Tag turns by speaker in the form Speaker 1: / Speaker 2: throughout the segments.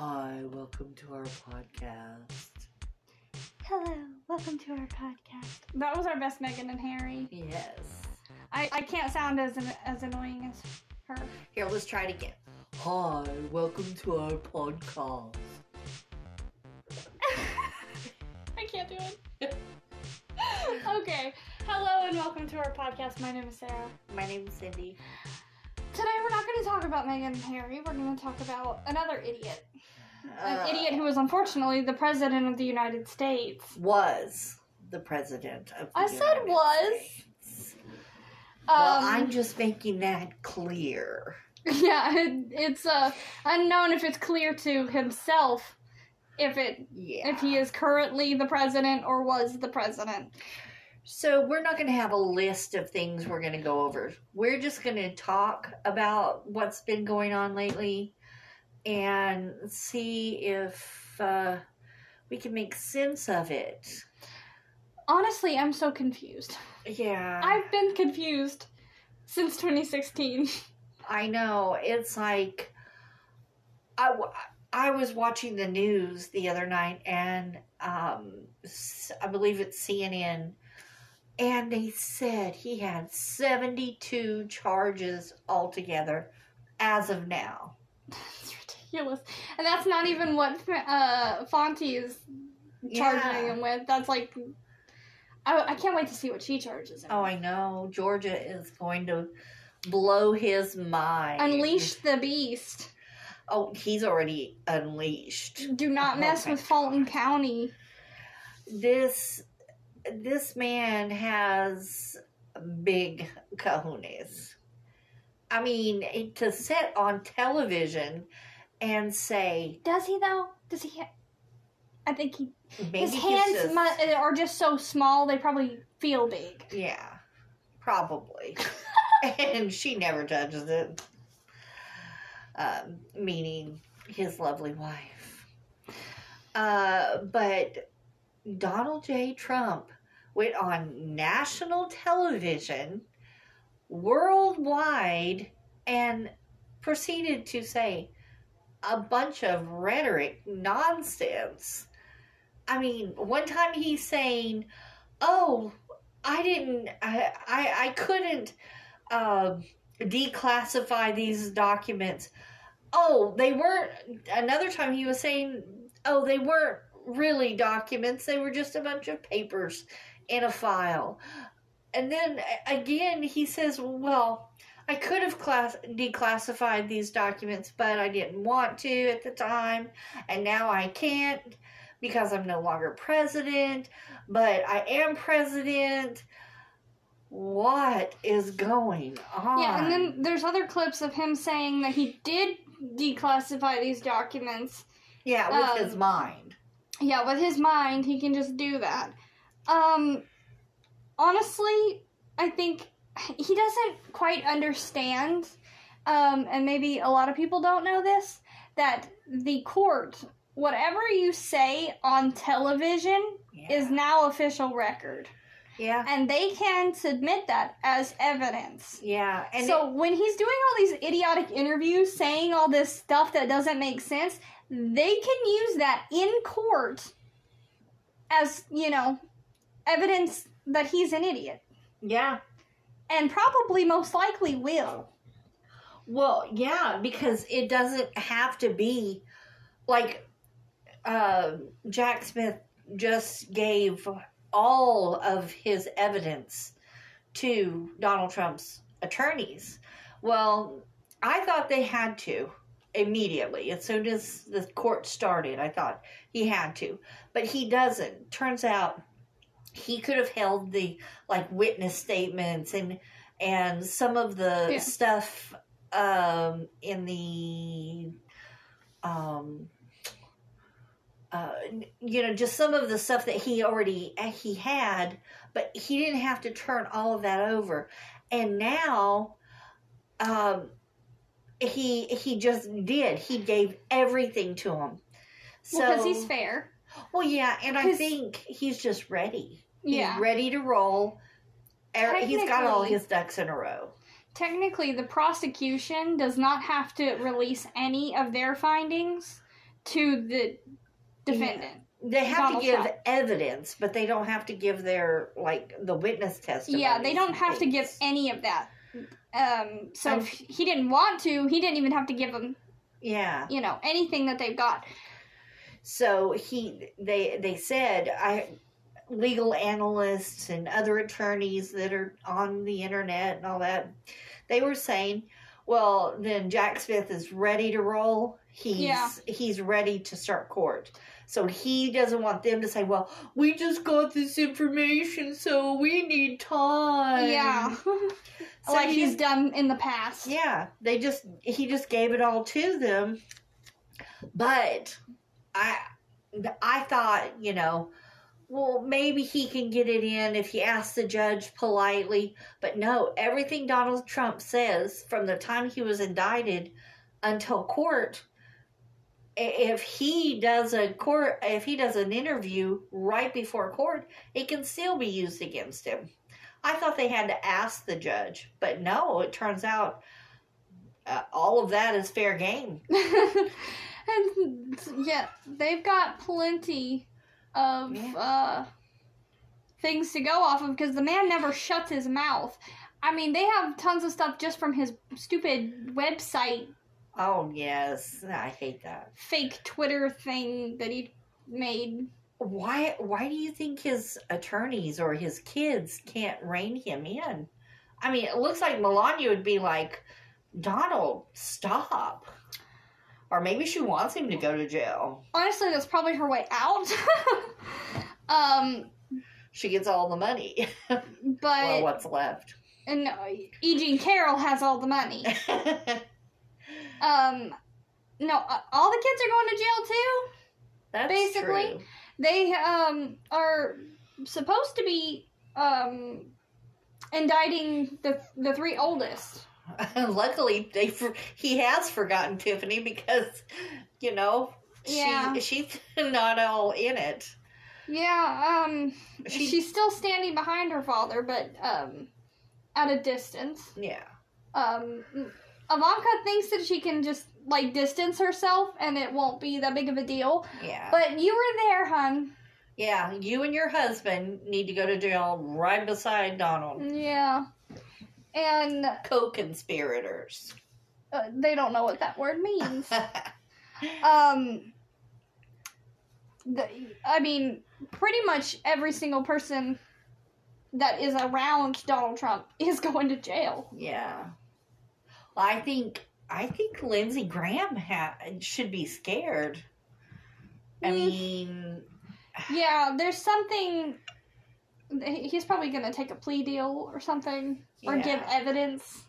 Speaker 1: Hi, welcome to our podcast.
Speaker 2: Hello, welcome to our podcast. That was our best Meghan and Harry.
Speaker 1: Yes.
Speaker 2: I, I can't sound as as annoying as her.
Speaker 1: Here, let's try it again. Hi, welcome to our podcast.
Speaker 2: I can't do it. okay. Hello and welcome to our podcast. My name is Sarah.
Speaker 1: My name's Cindy.
Speaker 2: Today we're not going to talk about Meghan and Harry. We're going to talk about another idiot. An
Speaker 1: Uh,
Speaker 2: idiot who was unfortunately the president of the United States.
Speaker 1: was the president of the
Speaker 2: I said was.
Speaker 1: States. Well,
Speaker 2: Um,
Speaker 1: I'm just making that clear.
Speaker 2: Yeah, it, it's uh, unknown if it's clear to himself if it
Speaker 1: Yeah.
Speaker 2: if he is currently the president or was the president.
Speaker 1: So we're not going to have a list of things we're going to go over. We're just going to talk about what's been going on lately and see if uh, we can make sense of it.
Speaker 2: Honestly, I'm so confused.
Speaker 1: Yeah,
Speaker 2: I've been confused since 2016.
Speaker 1: I know. It's like I, I was watching the news the other night, and um, I believe it's CNN, and they said he had 72 charges altogether as of now.
Speaker 2: Ridiculous, and that's not even what uh, Fonty is charging
Speaker 1: Yeah.
Speaker 2: him with. That's like, I, I can't wait to see what she charges him.
Speaker 1: Oh, I know. Georgia is going to blow his mind.
Speaker 2: Unleash the beast.
Speaker 1: Oh, he's already unleashed.
Speaker 2: Do not
Speaker 1: Oh
Speaker 2: mess with Fulton. County.
Speaker 1: this this man has big kahunas. I mean, to sit on television and say
Speaker 2: Does he though? Does he? Ha- I think he. his hands
Speaker 1: just-
Speaker 2: mu- are just so small; they probably feel big.
Speaker 1: yeah, probably. and she never judges it. Um, meaning his lovely wife. Uh, but Donald J. Trump went on national television worldwide and proceeded to say a bunch of rhetoric nonsense. I mean, one time he's saying, "Oh, I didn't, I, I, I couldn't um, declassify these documents." Oh, they weren't. Another time he was saying, "Oh, they weren't really documents; they were just a bunch of papers in a file." And then again, he says, "Well." I could have class- declassified these documents, but I didn't want to at the time, and now I can't because I'm no longer president, but I am president. What is going on?
Speaker 2: Yeah, and then there's other clips of him saying that he did declassify these documents.
Speaker 1: yeah, with
Speaker 2: um,
Speaker 1: his mind.
Speaker 2: Yeah, with his mind, he can just do that. Um, honestly, I think he doesn't quite understand, um, and maybe a lot of people don't know this, that the court, whatever you say on television,
Speaker 1: Yeah.
Speaker 2: is now official record.
Speaker 1: yeah,
Speaker 2: And they can submit that as evidence.
Speaker 1: yeah, and
Speaker 2: so when he's doing all these idiotic interviews saying all this stuff that doesn't make sense they can use that in court as you know evidence that he's an idiot
Speaker 1: yeah.
Speaker 2: And probably most likely will
Speaker 1: Well, yeah, because it doesn't have to be like uh, Jack Smith just gave all of his evidence to Donald Trump's attorneys. Well, I thought they had to immediately as soon as the court started. I thought he had to, but he doesn't. Turns out he could have held the like witness statements and and some of the
Speaker 2: Yeah.
Speaker 1: stuff um in the um uh, you know, just some of the stuff that he already he had, but he didn't have to turn all of that over. And now, um, he he just did. He gave everything to him. So,
Speaker 2: because he's fair
Speaker 1: well, yeah, and i think he's just ready.
Speaker 2: Yeah
Speaker 1: He's ready to roll. Er- He's got all his ducks in a row.
Speaker 2: technically the prosecution does not have to release any of their findings to the defendant.
Speaker 1: They have
Speaker 2: Donald
Speaker 1: to give
Speaker 2: Trump.
Speaker 1: evidence, but they don't have to give their like the witness testimony.
Speaker 2: Yeah, they don't have to give any of that. Um, so if he didn't want to, he didn't even have to give them,
Speaker 1: Yeah.
Speaker 2: you know, anything that they've got.
Speaker 1: So he they they said I legal analysts and other attorneys that are on the internet and all that they were saying well then Jack Smith is ready to roll he's
Speaker 2: Yeah.
Speaker 1: he's ready to start court so he doesn't want them to say well we just got this information so we need time
Speaker 2: yeah,
Speaker 1: So
Speaker 2: like
Speaker 1: he-
Speaker 2: he's done in the past.
Speaker 1: yeah, they just he just gave it all to them. But I I thought, you know, well maybe he can get it in if he asks the judge politely, but no, everything Donald Trump says from the time he was indicted until court, if he does a court if he does an interview right before court, it can still be used against him. I thought they had to ask the judge, but no, it turns out uh, all of that is fair game.
Speaker 2: and yeah, they've got plenty of
Speaker 1: Yeah.
Speaker 2: uh, things to go off of because the man never shuts his mouth. I mean, they have tons of stuff just from his stupid website,
Speaker 1: Oh yes, I hate that.
Speaker 2: fake Twitter thing that he made.
Speaker 1: Why? Why do you think his attorneys or his kids can't rein him in? I mean, it looks like Melania would be like, Donald, stop. Or maybe she wants him to go to jail.
Speaker 2: Honestly, that's probably her way out. um,
Speaker 1: She gets all the money.
Speaker 2: but
Speaker 1: well, what's left?
Speaker 2: and uh, E. Jean Carroll has all the money. Um, no, uh, all the kids are going to jail too.
Speaker 1: That's
Speaker 2: Basically,
Speaker 1: true.
Speaker 2: They um are supposed to be um indicting the the three oldest.
Speaker 1: Luckily, they for, he has forgotten Tiffany because, you know,
Speaker 2: Yeah.
Speaker 1: she she's not all in it.
Speaker 2: Yeah, um,
Speaker 1: She-
Speaker 2: she's still standing behind her father, but um, at a distance.
Speaker 1: Yeah,
Speaker 2: Um, Ivanka thinks that she can just like distance herself, and it won't be that big of a deal.
Speaker 1: yeah,
Speaker 2: But you were there, hun.
Speaker 1: yeah. You and your husband need to go to jail right beside Donald.
Speaker 2: Yeah, and
Speaker 1: Co-conspirators.
Speaker 2: uh, they don't know what that word means. um the, i mean pretty much every single person that is around donald trump is going to jail
Speaker 1: yeah. Well, I think I think Lindsey Graham ha- should be scared. I
Speaker 2: Mm.
Speaker 1: mean,
Speaker 2: yeah there's something he's probably going to take a plea deal or something or give evidence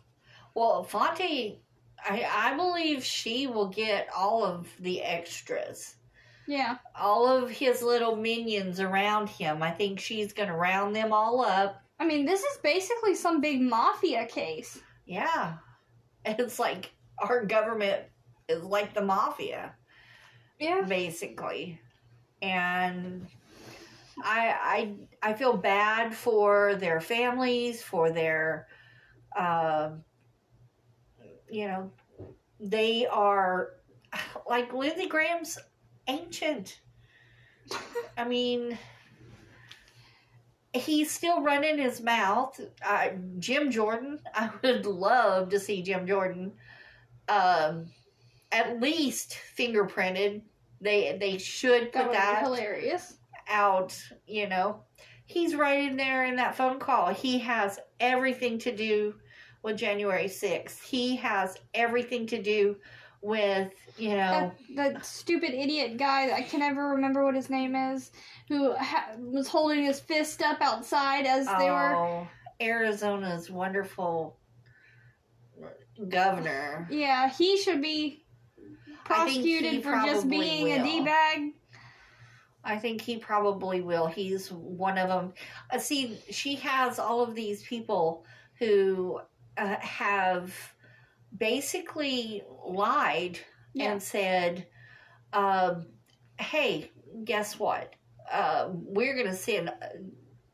Speaker 1: Well, Fonte, I, I believe she will get all of the extras.
Speaker 2: yeah
Speaker 1: All of his little minions around him. I think she's going to round them all up.
Speaker 2: i mean this is basically some big mafia case
Speaker 1: Yeah. It's like our government is like the mafia,
Speaker 2: yeah
Speaker 1: basically. And I I I feel bad for their families, for their um you know, they are like Lindsey Graham's ancient. I mean, he's still running his mouth. Uh, Jim Jordan, I would love to see Jim Jordan, um, at least fingerprinted. They they should
Speaker 2: that
Speaker 1: put
Speaker 2: be
Speaker 1: that
Speaker 2: hilarious
Speaker 1: out. You know, he's right in there in that phone call. He has everything to do with January sixth. He has everything to do with you know.
Speaker 2: that, that stupid idiot guy I can never remember what his name is, who ha- was holding his fist up outside as they were.
Speaker 1: Oh, Arizona's wonderful governor.
Speaker 2: Yeah, he should be
Speaker 1: I think he
Speaker 2: prosecuted for just being a
Speaker 1: will.
Speaker 2: d bag.
Speaker 1: I think he probably will. He's one of them. Uh, see, she has all of these people who uh, have basically lied
Speaker 2: Yeah.
Speaker 1: and said, um, "Hey, guess what? Uh, we're going to send uh,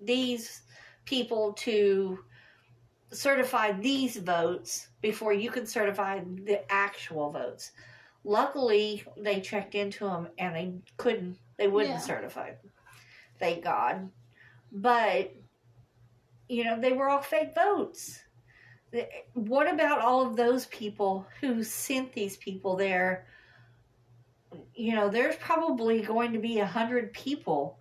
Speaker 1: these people to certify these votes before you can certify the actual votes." Luckily, they checked into them and they couldn't, they wouldn't
Speaker 2: Yeah.
Speaker 1: certify. Thank God. But, you know, they were all fake votes. What about all of those people who sent these people there? You know, there's probably going to be a hundred people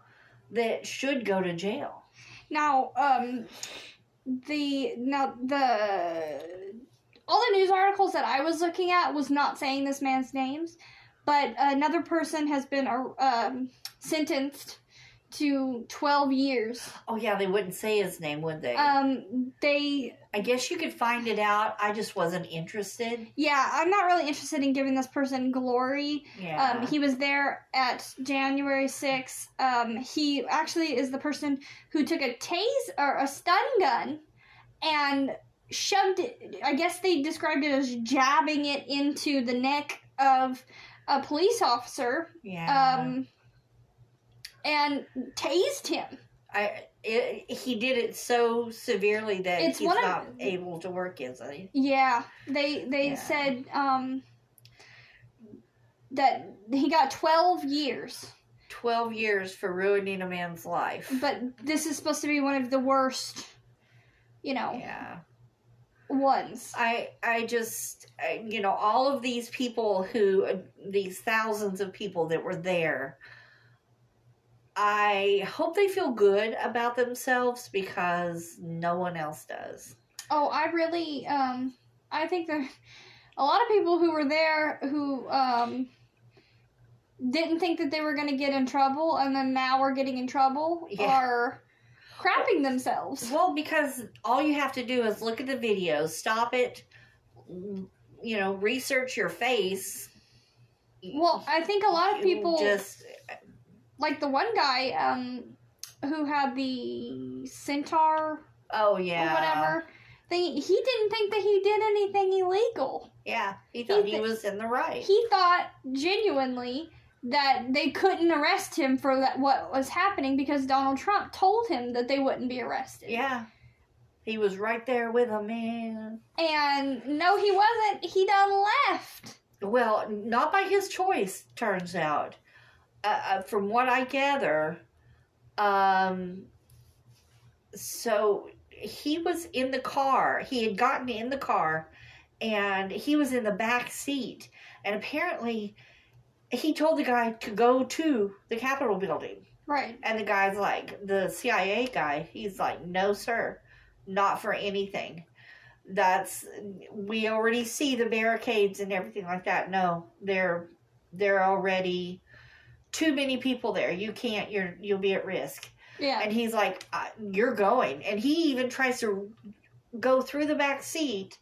Speaker 1: that should go to jail.
Speaker 2: Now, um, the now the all the news articles that I was looking at was not saying this man's names, but another person has been uh, um, sentenced to twelve years.
Speaker 1: Oh yeah, they wouldn't say his name, would they?
Speaker 2: Um, they
Speaker 1: I guess you could find it out. I just wasn't interested.
Speaker 2: yeah, I'm not really interested in giving this person glory.
Speaker 1: Yeah.
Speaker 2: Um, he was there at January 6th. Um, he actually is the person who took a tase or a stun gun and shoved it. I guess they described it as jabbing it into the neck of a police officer
Speaker 1: yeah.
Speaker 2: um, and tased him.
Speaker 1: I it, he did it so severely that
Speaker 2: It's
Speaker 1: he's
Speaker 2: one of-
Speaker 1: not able to work, is he?
Speaker 2: Yeah, they they
Speaker 1: Yeah.
Speaker 2: said um, that he got 12 years.
Speaker 1: Twelve years for ruining a man's life.
Speaker 2: But this is supposed to be one of the worst, you know,
Speaker 1: yeah.
Speaker 2: Ones.
Speaker 1: I I just I, you know all of these people who these thousands of people that were there. I hope they feel good about themselves because no one else does.
Speaker 2: Oh, I really, um, I think there, a lot of people who were there who, um, didn't think that they were going to get in trouble and then now we're getting in trouble
Speaker 1: Yeah.
Speaker 2: are crapping themselves.
Speaker 1: Well, because all you have to do is look at the videos, stop it, you know, research your face.
Speaker 2: Well, I think a lot of people,
Speaker 1: just
Speaker 2: like the one guy, um, who had the centaur
Speaker 1: oh yeah,
Speaker 2: or whatever, they, he didn't think that he did anything illegal.
Speaker 1: Yeah, he thought he,
Speaker 2: thi-
Speaker 1: was in the right.
Speaker 2: he thought genuinely that they couldn't arrest him for that what was happening because Donald Trump told him that they wouldn't be arrested.
Speaker 1: yeah, he was right there with him, man.
Speaker 2: And no, he wasn't. He done left.
Speaker 1: Well, not by his choice, turns out. Uh, uh, from what I gather, um, so he was in the car. He had gotten in the car, and he was in the back seat. And apparently, he told the guy to go to the Capitol building.
Speaker 2: Right.
Speaker 1: And the guy's like, the CIA guy, he's like, no, sir, not for anything. That's we already see the barricades and everything like that. No, they're they're already too many people there. You can't. You're you'll be at risk.
Speaker 2: Yeah.
Speaker 1: And he's like, uh, you're going. And he even tries to go through the back seat,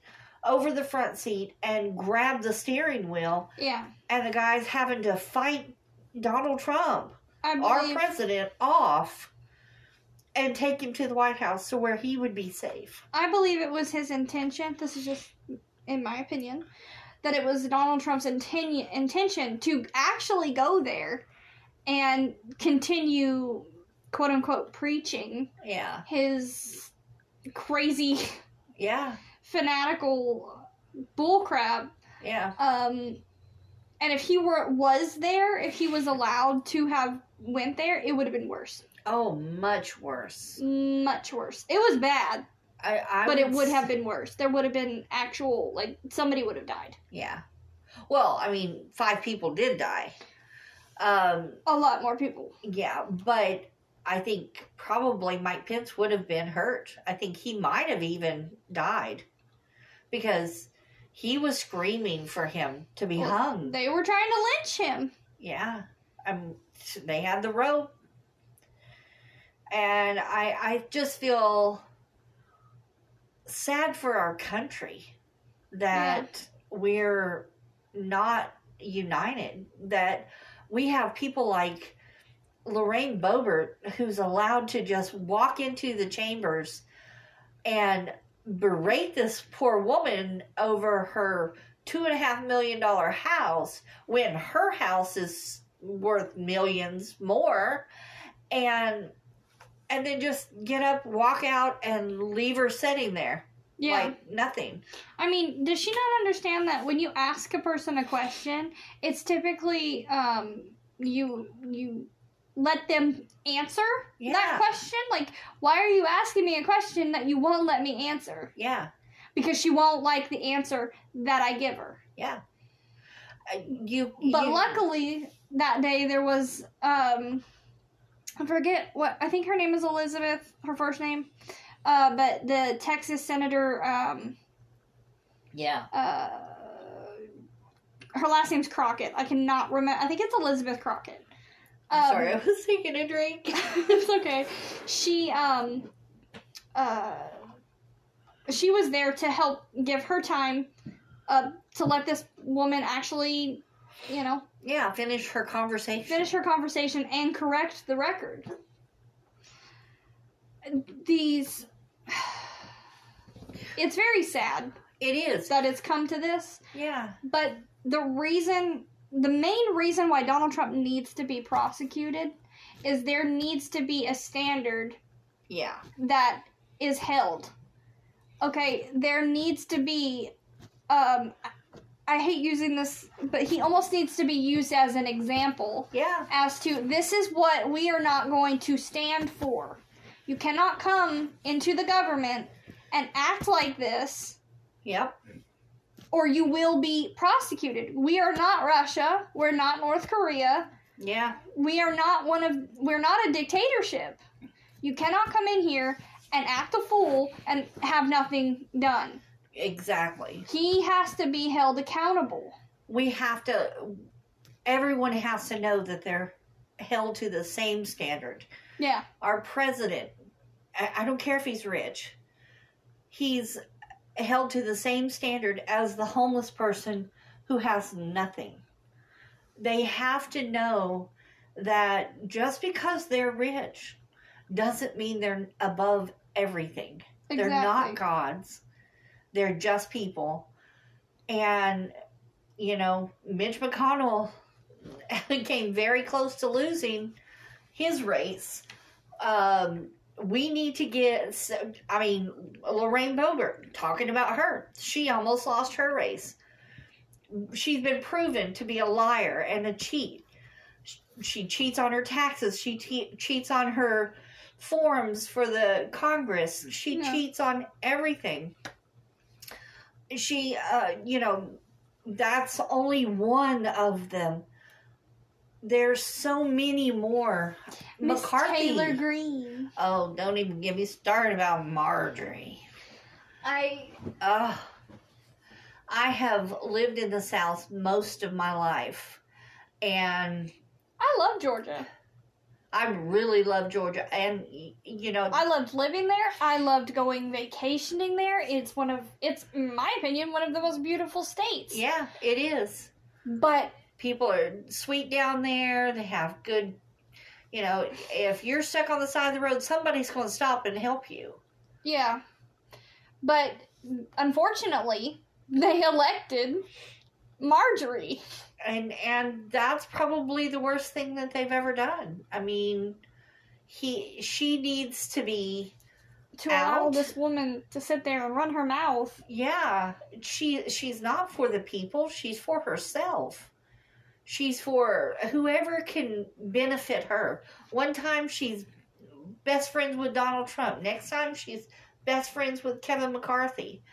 Speaker 1: over the front seat, and grab the steering wheel.
Speaker 2: Yeah.
Speaker 1: And the guy's having to fight Donald Trump our president off and take him to the White House so where he would be safe.
Speaker 2: I believe it was his intention. This is just in my opinion. That it was Donald Trump's inten- intention to actually go there and continue, quote unquote, preaching
Speaker 1: Yeah.
Speaker 2: his crazy
Speaker 1: Yeah.
Speaker 2: Fanatical bullcrap.
Speaker 1: Yeah.
Speaker 2: Um, and if he were was there, if he was allowed to have went there, it would have been worse,
Speaker 1: Oh, much worse.
Speaker 2: much worse. It was bad,
Speaker 1: I, I
Speaker 2: but it would have been worse. There would have been actual like somebody would have died.
Speaker 1: Yeah. Well, I mean, five people did die. Um,
Speaker 2: A lot more people.
Speaker 1: yeah, but I think probably Mike Pence would have been hurt. I think he might have even died because he was screaming for him to be
Speaker 2: Well,
Speaker 1: hung.
Speaker 2: They were trying to lynch him.
Speaker 1: Yeah. Um, they had the rope. And I, I just feel sad for our country that we're not united, that we have people like Lorraine Boebert who's allowed to just walk into the chambers and berate this poor woman over her two and a half million dollar house when her house is worth millions more and and then just get up walk out and leave her sitting there
Speaker 2: Yeah.
Speaker 1: Like nothing.
Speaker 2: I mean, does she not understand that when you ask a person a question, it's typically um you you let them answer that question? Like, why are you asking me a question that you won't let me answer?
Speaker 1: Yeah.
Speaker 2: Because she won't like the answer that I give her.
Speaker 1: Yeah. Uh, You.
Speaker 2: But
Speaker 1: you-
Speaker 2: luckily that day there was um I forget what I think her name is Elizabeth, her first name. Uh, but the Texas Senator um
Speaker 1: Yeah.
Speaker 2: uh, her last name's Crockett. I cannot remember. I think it's Elizabeth Crockett.
Speaker 1: I'm
Speaker 2: Um,
Speaker 1: sorry, I was taking a drink.
Speaker 2: it's okay. She um uh she was there to help give her time uh to let this woman actually, you know,
Speaker 1: Yeah, finish her conversation.
Speaker 2: finish her conversation and correct the record. These it's very sad
Speaker 1: It is.
Speaker 2: that it's come to this.
Speaker 1: Yeah.
Speaker 2: But the reason, the main reason why Donald Trump needs to be prosecuted is there needs to be a standard
Speaker 1: Yeah.
Speaker 2: that is held. Okay, there needs to be, um, I hate using this, but he almost needs to be used as an example
Speaker 1: Yeah.
Speaker 2: as to this is what we are not going to stand for. You cannot come into the government and act like this
Speaker 1: Yep.
Speaker 2: Or you will be prosecuted. We are not Russia. We're not North Korea.
Speaker 1: Yeah.
Speaker 2: We are not one of we're not a dictatorship. You cannot come in here and act a fool and have nothing done.
Speaker 1: Exactly.
Speaker 2: He has to be held accountable.
Speaker 1: We have to. Everyone has to know that they're held to the same standard.
Speaker 2: Yeah.
Speaker 1: Our president. I I don't care if he's rich. He's held to the same standard as the homeless person who has nothing. They have to know that just because they're rich doesn't mean they're above everything. They're not gods. They're just people. And, you know, Mitch McConnell came very close to losing his race. Um, we need to get, I mean, Lorraine Boebert, talking about her, she almost lost her race. She's been proven to be a liar and a cheat. She cheats on her taxes. She te- cheats on her forms for the Congress. She
Speaker 2: Yeah.
Speaker 1: cheats on everything. She, uh, you know, that's only one of them. There's so many more.
Speaker 2: Miss
Speaker 1: McCarthy.
Speaker 2: Taylor Greene.
Speaker 1: Oh, don't even get me started about Marjorie.
Speaker 2: I
Speaker 1: Ugh. I have lived in the South most of my life, and
Speaker 2: I love Georgia.
Speaker 1: I really love Georgia. And you know,
Speaker 2: I loved living there. I loved going vacationing there. It's one of it's in my opinion one of the most beautiful states.
Speaker 1: yeah, it is.
Speaker 2: But
Speaker 1: People are sweet down there. They have good. You know, if you're stuck on the side of the road, somebody's going to stop and help you.
Speaker 2: Yeah. But unfortunately, they elected Marjorie.
Speaker 1: and and that's probably the worst thing that they've ever done. I mean, he she needs to be
Speaker 2: To allow this woman to sit there and run her mouth.
Speaker 1: yeah, she she's not for the people, she's for herself. She's for whoever can benefit her. One time she's best friends with Donald Trump. Next time she's best friends with Kevin McCarthy.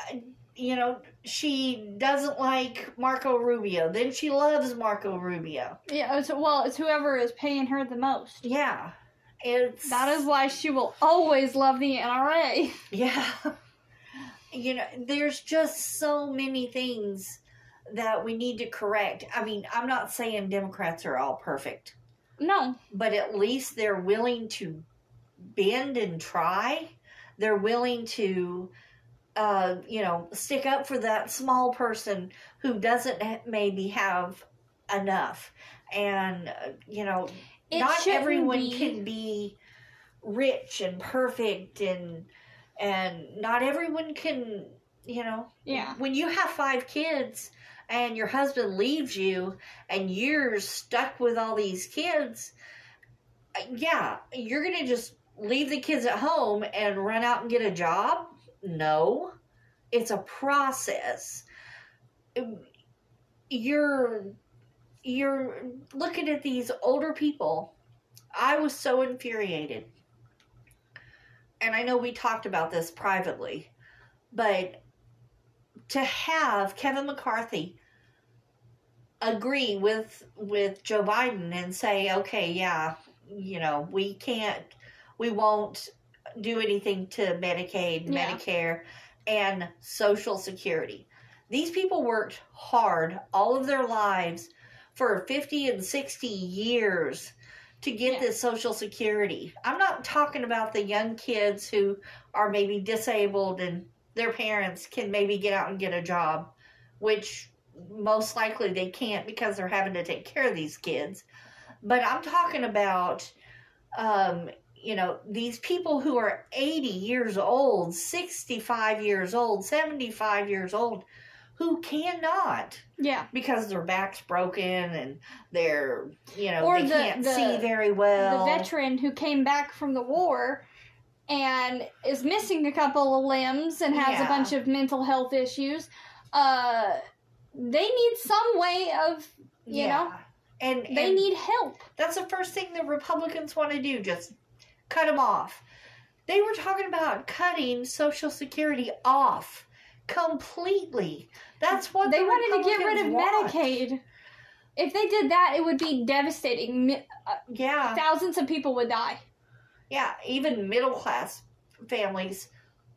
Speaker 1: Uh, You know, she doesn't like Marco Rubio. Then she loves Marco Rubio.
Speaker 2: Yeah, it's, well, it's whoever is paying her the most.
Speaker 1: Yeah. It's
Speaker 2: That is why she will always love the NRA.
Speaker 1: Yeah. You know, there's just so many things that we need to correct. I mean, I'm not saying Democrats are all perfect,
Speaker 2: No.
Speaker 1: but at least they're willing to bend and try. They're willing to, uh, you know, stick up for that small person who doesn't maybe have enough. And, uh, you know,
Speaker 2: It
Speaker 1: not everyone
Speaker 2: be-
Speaker 1: can be rich and perfect and and not everyone can you know
Speaker 2: Yeah.
Speaker 1: when you have five kids and your husband leaves you and you're stuck with all these kids uh, yeah you're gonna just leave the kids at home and run out and get a job No, it's a process. You're you're looking at these older people. I was so infuriated. And I know we talked about this privately, but to have Kevin McCarthy agree with with Joe Biden and say, okay, yeah, you know, we can't, we won't do anything to Medicaid,
Speaker 2: Yeah.
Speaker 1: Medicare, and Social Security. These people worked hard all of their lives for 50 and 60 years to get
Speaker 2: Yeah.
Speaker 1: this Social Security. I'm not talking about the young kids who are maybe disabled and their parents can maybe get out and get a job, which most likely they can't because they're having to take care of these kids. But I'm talking about, um, you know, these people who are 80 years old, 65 years old, 75 years old, who cannot
Speaker 2: Yeah.
Speaker 1: because their back's broken and they're, you know,
Speaker 2: Or
Speaker 1: they
Speaker 2: the-
Speaker 1: can't
Speaker 2: the-
Speaker 1: see very well.
Speaker 2: the veteran who came back from the war and is missing a couple of limbs and has a bunch of mental health issues uh they need some way of you know
Speaker 1: and
Speaker 2: they
Speaker 1: and
Speaker 2: need help.
Speaker 1: that's the first thing the Republicans want to do, just cut them off. They were talking about cutting Social Security off completely. That's what
Speaker 2: they
Speaker 1: the
Speaker 2: wanted to get rid of
Speaker 1: want.
Speaker 2: medicaid. If they did that it would be devastating.
Speaker 1: Yeah,
Speaker 2: thousands of people would die
Speaker 1: yeah, even middle class families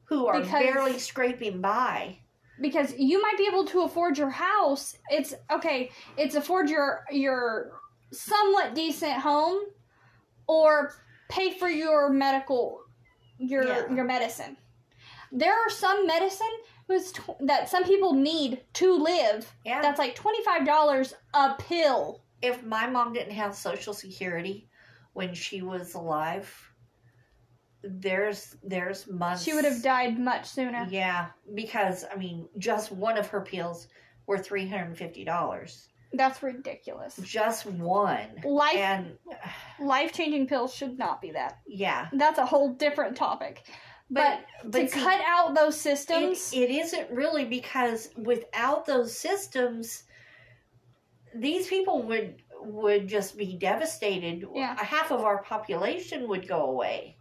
Speaker 1: who are
Speaker 2: Because-
Speaker 1: barely scraping by.
Speaker 2: because you might be able to afford your house. It's okay it's afford your your somewhat decent home or pay for your medical your
Speaker 1: Yeah.
Speaker 2: your medicine. There are some medicine was tw- that some people need to live.
Speaker 1: Yeah,
Speaker 2: that's like $25 a pill.
Speaker 1: If my mom didn't have social security when she was alive there's there's months.
Speaker 2: She would have died much sooner.
Speaker 1: Yeah because i mean just one of her pills were $350
Speaker 2: that's ridiculous.
Speaker 1: Just one.
Speaker 2: Life
Speaker 1: and
Speaker 2: life changing pills should not be that.
Speaker 1: Yeah.
Speaker 2: That's a whole different topic.
Speaker 1: But
Speaker 2: but,
Speaker 1: but
Speaker 2: to
Speaker 1: see,
Speaker 2: cut out those
Speaker 1: it,
Speaker 2: systems
Speaker 1: it isn't really because without those systems these people would would just be devastated.
Speaker 2: Yeah.
Speaker 1: half of our population would go away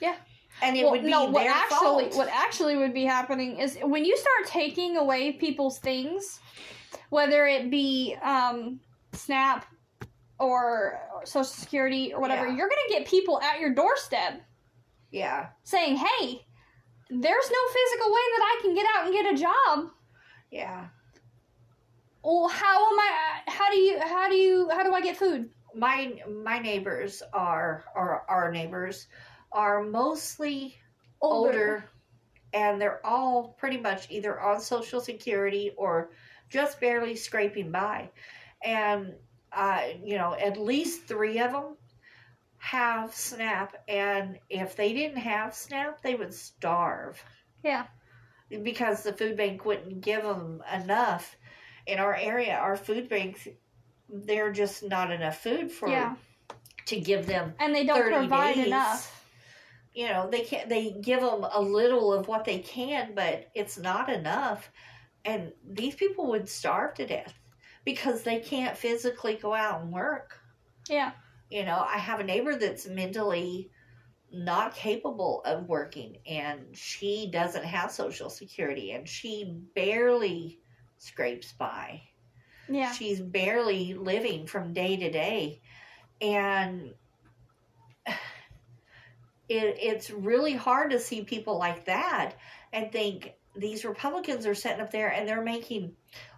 Speaker 2: Yeah.
Speaker 1: and it
Speaker 2: well,
Speaker 1: would be
Speaker 2: no, what
Speaker 1: their
Speaker 2: actually
Speaker 1: fault.
Speaker 2: what actually would be happening is when you start taking away people's things, whether it be um, SNAP or, Social Security or whatever,
Speaker 1: Yeah.
Speaker 2: you're gonna get people at your doorstep
Speaker 1: yeah
Speaker 2: saying, "Hey, there's no physical way that I can get out and get a job.
Speaker 1: yeah
Speaker 2: Well, how am I? How do you? How do you? How do I get food?
Speaker 1: my my neighbors are or our neighbors are mostly older. and they're all pretty much either on social security or just barely scraping by and uh, you know at least three of them have snap and if they didn't have snap they would starve
Speaker 2: Yeah.
Speaker 1: because the food bank wouldn't give them enough in our area our food banks they're just not enough food for
Speaker 2: Yeah.
Speaker 1: to give them
Speaker 2: And they don't provide
Speaker 1: days.
Speaker 2: enough.
Speaker 1: You know they can they give them a little of what they can but it's not enough and these people would starve to death because they can't physically go out and work
Speaker 2: Yeah.
Speaker 1: you know i have a neighbor that's mentally not capable of working and she doesn't have social security and she barely scrapes by
Speaker 2: Yeah.
Speaker 1: she's barely living from day to day and it, it's really hard to see people like that and think these republicans are sitting up there and they're making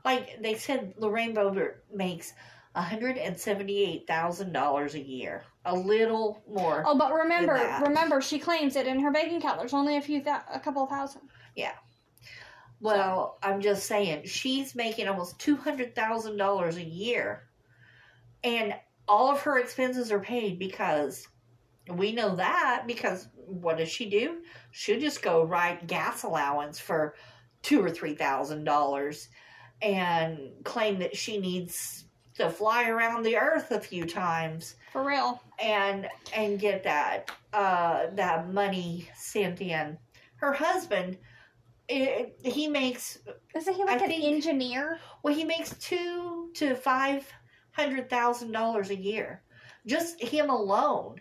Speaker 1: like they said lorraine boebert makes $178000 a year a little more
Speaker 2: Oh, but remember, remember, she claims it in her bank account. There's only a few, thou- a couple of thousand. Yeah.
Speaker 1: Well, I'm just saying, she's making almost two hundred thousand dollars a year, and all of her expenses are paid because we know that. Because what does she do? She'll just go write gas allowance for two or three thousand dollars, and claim that she needs to fly around the earth a few times
Speaker 2: For real.
Speaker 1: and and get that uh that money sent in. Her husband it, he makes
Speaker 2: Isn't he like
Speaker 1: I
Speaker 2: an
Speaker 1: think-
Speaker 2: engineer?
Speaker 1: well, he makes two to five hundred thousand dollars a year, just him alone,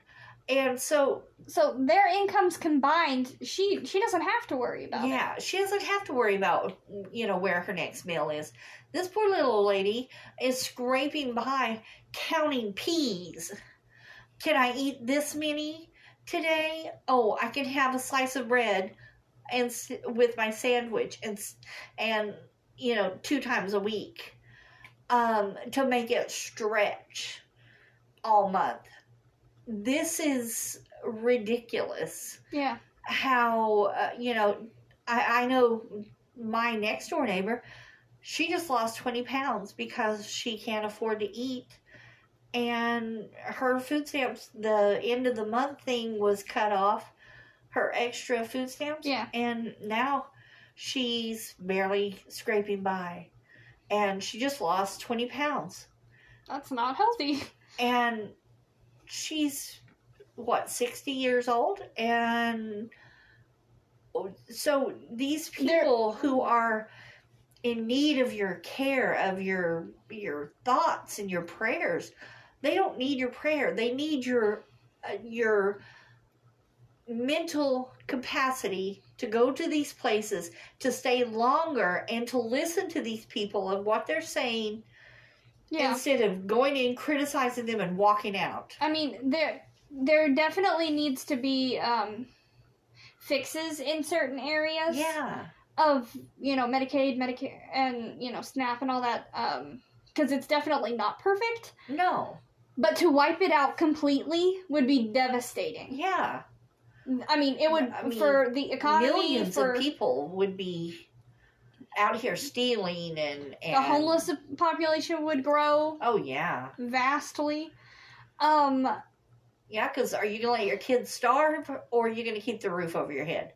Speaker 1: and so
Speaker 2: So their incomes combined, she she doesn't have to worry about it.
Speaker 1: yeah, she doesn't have to worry about you know where her next meal is. This poor little lady is scraping by, counting peas. Can I eat this many today? Oh, I can have a slice of bread and with my sandwich and and you know two times a week um to make it stretch all month. This is ridiculous
Speaker 2: Yeah.
Speaker 1: how uh, you know I, I know my next door neighbor she just lost 20 pounds because she can't afford to eat and her food stamps the end of the month thing was cut off her extra food stamps
Speaker 2: Yeah.
Speaker 1: and now she's barely scraping by and she just lost 20 pounds
Speaker 2: That's not healthy.
Speaker 1: and she's what 60 years old? And so these
Speaker 2: They're-
Speaker 1: people who are in need of your care of your your thoughts and your prayers they don't need your prayer. They need your uh, your mental capacity to go to these places to stay longer and to listen to these people and what they're saying
Speaker 2: Yeah.
Speaker 1: instead of going in criticizing them and walking out
Speaker 2: I mean, there there definitely needs to be um, fixes in certain areas
Speaker 1: yeah
Speaker 2: of you know Medicaid, Medicare, and you know SNAP and all that. Because it's definitely not perfect,
Speaker 1: no
Speaker 2: but to wipe it out completely would be devastating.
Speaker 1: yeah
Speaker 2: I mean, it would
Speaker 1: I mean,
Speaker 2: for the economy,
Speaker 1: millions
Speaker 2: for
Speaker 1: of people would be out here stealing and, and
Speaker 2: the homeless population would grow
Speaker 1: oh yeah
Speaker 2: vastly. Um,
Speaker 1: yeah because are you gonna let your kids starve or are you gonna keep the roof over your head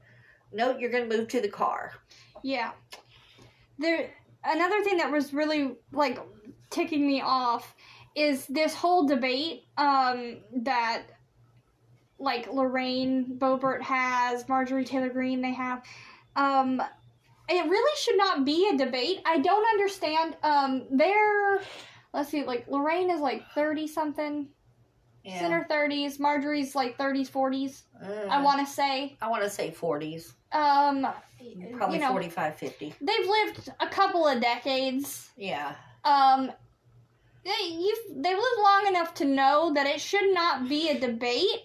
Speaker 1: no you're gonna move to the car
Speaker 2: Yeah. There another thing that was really like ticking me off is this whole debate um that like Lorraine Boebert has, Marjorie Taylor Greene they have. Um it really should not be a debate. I don't understand um they're let's see like Lorraine is like 30 something,
Speaker 1: yeah.
Speaker 2: in her 30s, Marjorie's like 30s, 40s,
Speaker 1: Mm.
Speaker 2: I want to say.
Speaker 1: i want to say 40s
Speaker 2: Um
Speaker 1: probably
Speaker 2: you know,
Speaker 1: 45 50
Speaker 2: they've lived a couple of decades
Speaker 1: yeah
Speaker 2: um they, you've, they've lived long enough to know that it should not be a debate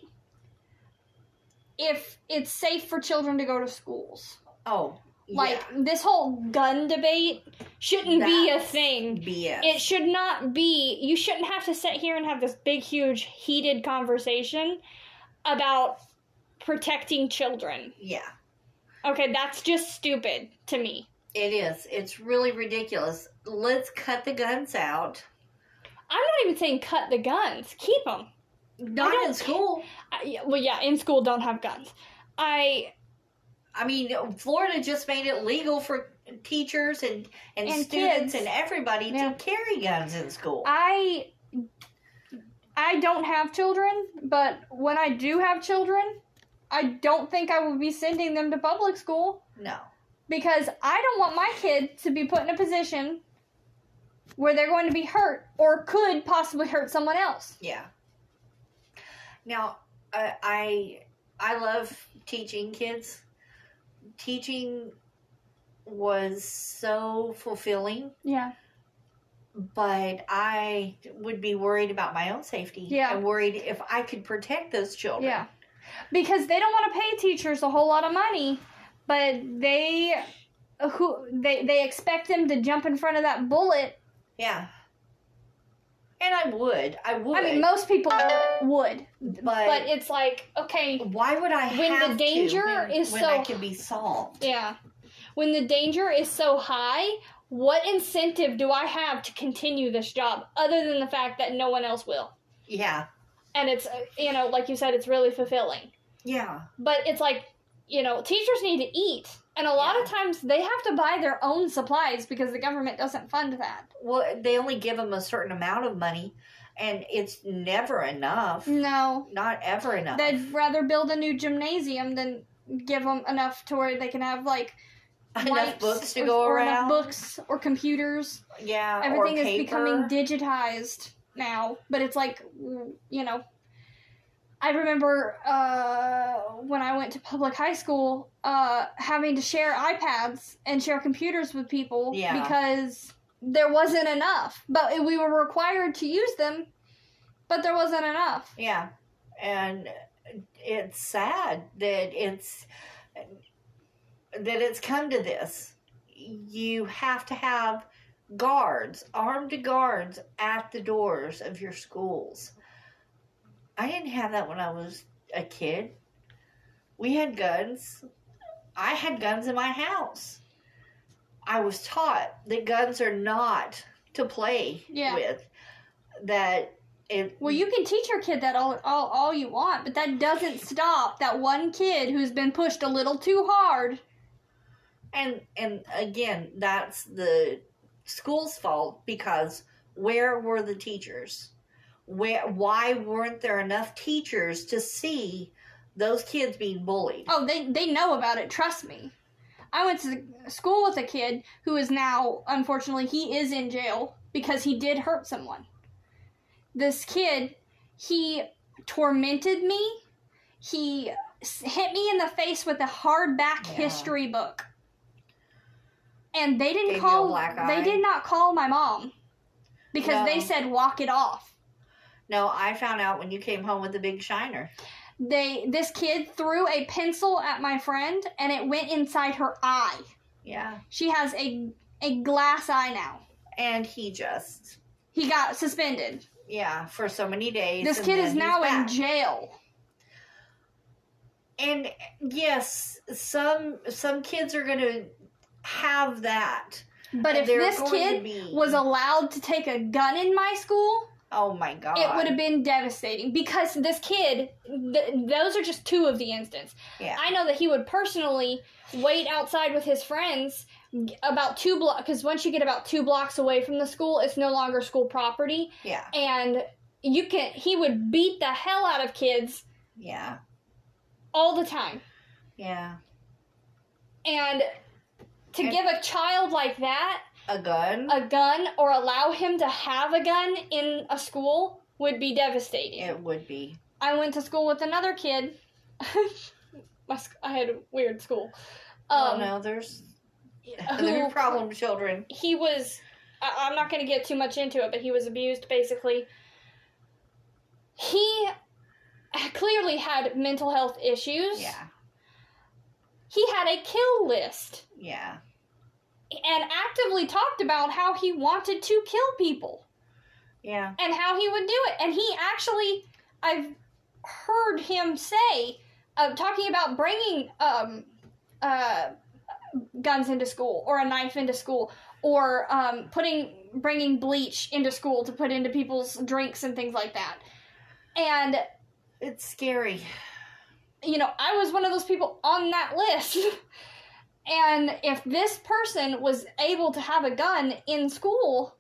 Speaker 2: if it's safe for children to go to schools.
Speaker 1: oh
Speaker 2: Like this whole gun debate shouldn't be a thing.
Speaker 1: yeah. BS.
Speaker 2: It should not be. You shouldn't have to sit here and have this big, huge, heated conversation about protecting children.
Speaker 1: yeah
Speaker 2: Okay, that's just stupid to me.
Speaker 1: it is it's really ridiculous let's cut the guns out
Speaker 2: I'm not even saying cut the guns. Keep them.
Speaker 1: not in school
Speaker 2: I, well, yeah, in school don't have guns. I
Speaker 1: I mean, Florida just made it legal for teachers and and,
Speaker 2: And
Speaker 1: students
Speaker 2: kids.
Speaker 1: and everybody
Speaker 2: Yeah.
Speaker 1: to carry guns in school.
Speaker 2: I I don't have children, but when I do have children, I don't think I would be sending them to public school
Speaker 1: no.
Speaker 2: because I don't want my kid to be put in a position where they're going to be hurt or could possibly hurt someone else.
Speaker 1: Yeah. Now, I I, I love teaching kids. Teaching was so fulfilling,
Speaker 2: Yeah.
Speaker 1: but I would be worried about my own safety.
Speaker 2: Yeah.
Speaker 1: and worried if I could protect those children.
Speaker 2: Yeah. Because they don't want to pay teachers a whole lot of money, but they who they they expect them to jump in front of that bullet.
Speaker 1: Yeah. And I would. I would.
Speaker 2: I mean, most people would,
Speaker 1: but,
Speaker 2: but it's like, okay,
Speaker 1: why would I
Speaker 2: when the danger
Speaker 1: when,
Speaker 2: is
Speaker 1: when
Speaker 2: so-
Speaker 1: I can be solved?
Speaker 2: yeah. When the danger is so high, what incentive do I have to continue this job other than the fact that no one else will?
Speaker 1: Yeah.
Speaker 2: And it's, uh, you know, like you said, it's really fulfilling.
Speaker 1: Yeah.
Speaker 2: But it's like, you know, teachers need to eat. And a lot of times they have to buy their own supplies because the government doesn't fund that.
Speaker 1: Well, they only give them a certain amount of money, and it's never enough.
Speaker 2: No.
Speaker 1: Not ever enough.
Speaker 2: They'd rather build a new gymnasium than give them enough to where they can have, like,
Speaker 1: Enough books to
Speaker 2: or,
Speaker 1: go
Speaker 2: or
Speaker 1: around.
Speaker 2: books or computers.
Speaker 1: Yeah,
Speaker 2: Everything is becoming digitized now, but it's like you know. I remember uh, when I went to public high school, uh, having to share iPads and share computers with people
Speaker 1: Yeah.
Speaker 2: because there wasn't enough. But we were required to use them, but there wasn't enough.
Speaker 1: Yeah, and it's sad that it's that it's come to this. You have to have guards, armed guards at the doors of your schools. I didn't have that when I was a kid. We had guns. I had guns in my house. I was taught that guns are not to play
Speaker 2: Yeah.
Speaker 1: with. That it
Speaker 2: Well, you can teach your kid that all, all, all you want, but that doesn't stop that one kid who's been pushed a little too hard.
Speaker 1: and and again that's the school's fault because where were the teachers where why weren't there enough teachers to see those kids being bullied
Speaker 2: Oh, they they know about it. Trust me. I went to school with a kid who is now, unfortunately, he is in jail because he did hurt someone. This kid, he tormented me. He hit me in the face with a hardback
Speaker 1: Yeah.
Speaker 2: history book. And they didn't
Speaker 1: Gave
Speaker 2: call. They did not call my mom because they said walk it off.
Speaker 1: No i found out when you came home with a big shiner
Speaker 2: They this kid threw a pencil at my friend and it went inside her eye.
Speaker 1: yeah
Speaker 2: She has a a glass eye now.
Speaker 1: and he just
Speaker 2: He got suspended.
Speaker 1: yeah for so many days
Speaker 2: This kid is now in jail.
Speaker 1: and yes some some kids are gonna have that
Speaker 2: But if this kid
Speaker 1: be-
Speaker 2: was allowed to take a gun in my school,
Speaker 1: oh my god
Speaker 2: it would have been devastating because this kid th- those are just two of the instances.
Speaker 1: yeah.
Speaker 2: I know that he would personally wait outside with his friends about two blocks because once you get about two blocks away from the school, it's no longer school property,
Speaker 1: yeah.
Speaker 2: And you can he would beat the hell out of kids
Speaker 1: yeah.
Speaker 2: all the time.
Speaker 1: yeah.
Speaker 2: And to
Speaker 1: And-
Speaker 2: give a child like that
Speaker 1: a gun
Speaker 2: a gun or allow him to have a gun in a school would be devastating.
Speaker 1: It would be.
Speaker 2: I went to school with another kid. My I had a weird school.
Speaker 1: oh
Speaker 2: Um,
Speaker 1: no, there's there's problem children.
Speaker 2: He was. I, I'm not going to get too much into it, but he was abused basically. He clearly had mental health issues.
Speaker 1: Yeah,
Speaker 2: He had a kill list
Speaker 1: yeah,
Speaker 2: and actively talked about how he wanted to kill people.
Speaker 1: yeah,
Speaker 2: and how he would do it. And he actually, I've heard him say, uh, talking about bringing um, uh, guns into school or a knife into school or um, putting bringing bleach into school to put into people's drinks and things like that. And
Speaker 1: it's scary.
Speaker 2: you know, I was one of those people on that list. and if this person was able to have a gun in school,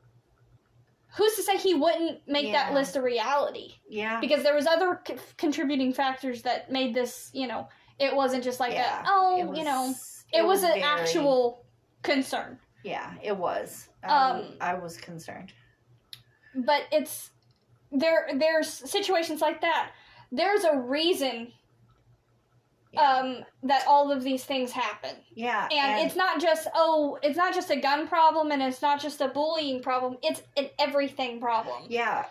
Speaker 2: who's to say he wouldn't make that list a reality?
Speaker 1: Yeah,
Speaker 2: Because there was other c- contributing factors that made this, you know, it wasn't just like
Speaker 1: yeah.
Speaker 2: a, oh,
Speaker 1: It
Speaker 2: you know,
Speaker 1: was-
Speaker 2: it, was, an
Speaker 1: very-
Speaker 2: actual concern.
Speaker 1: Yeah, it was. Um,
Speaker 2: Um,
Speaker 1: I was concerned.
Speaker 2: But it's there. There's situations like that. There's a reason
Speaker 1: Yeah.
Speaker 2: Um, that all of these things happen.
Speaker 1: Yeah,
Speaker 2: and, it's not just oh it's not just a gun problem and it's not just a bullying problem it's an everything problem
Speaker 1: yeah.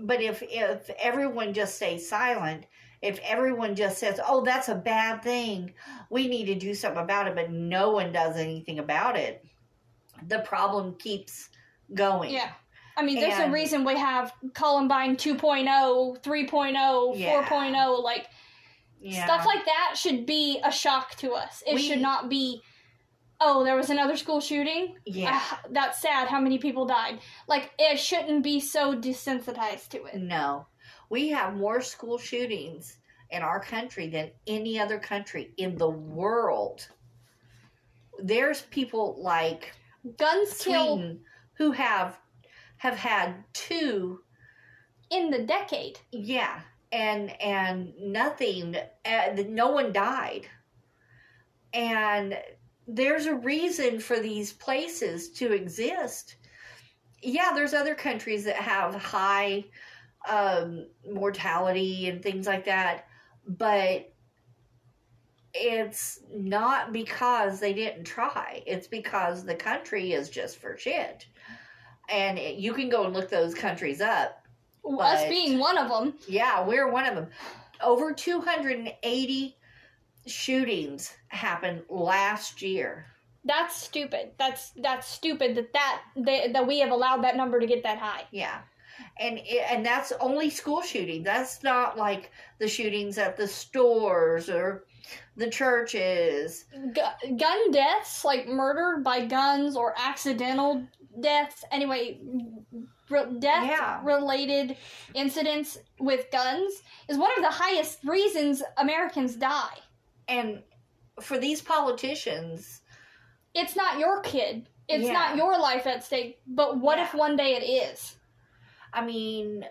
Speaker 1: But if if everyone just stays silent, if everyone just says, "Oh, that's a bad thing," we need to do something about it, but no one does anything about it, the problem keeps going.
Speaker 2: yeah i mean there's a reason we have columbine oh, 2.0 3.0
Speaker 1: Yeah.
Speaker 2: 4.0 like
Speaker 1: Yeah.
Speaker 2: stuff like that should be a shock to us it
Speaker 1: We-
Speaker 2: should not be oh there was another school shooting
Speaker 1: yeah.
Speaker 2: Ah, that's sad how many people died like it shouldn't be so desensitized to it
Speaker 1: No. We have more school shootings in our country than any other country in the world. There's people like
Speaker 2: guns
Speaker 1: Sweden who have have had two
Speaker 2: in the decade
Speaker 1: yeah and and nothing uh, no one died and there's a reason for these places to exist. Yeah, there's other countries that have high um, mortality and things like that, but it's not because they didn't try. It's because the country is just for shit. And it, you can go and look those countries up.
Speaker 2: Us being one of them.
Speaker 1: Yeah, we're one of them. Over 280 shootings happened last year.
Speaker 2: That's stupid. That's that's stupid that that they, that we have allowed that number to get that high.
Speaker 1: Yeah. And it, and that's only school shooting. That's not like the shootings at the stores or the churches.
Speaker 2: Gu- gun deaths, like murder by guns or accidental deaths, anyway, re- death
Speaker 1: Yeah.
Speaker 2: related incidents with guns is one of the highest reasons Americans die.
Speaker 1: And for these politicians,
Speaker 2: It's not your kid. It's
Speaker 1: Yeah.
Speaker 2: not your life at stake, but what if one day it is?
Speaker 1: I mean,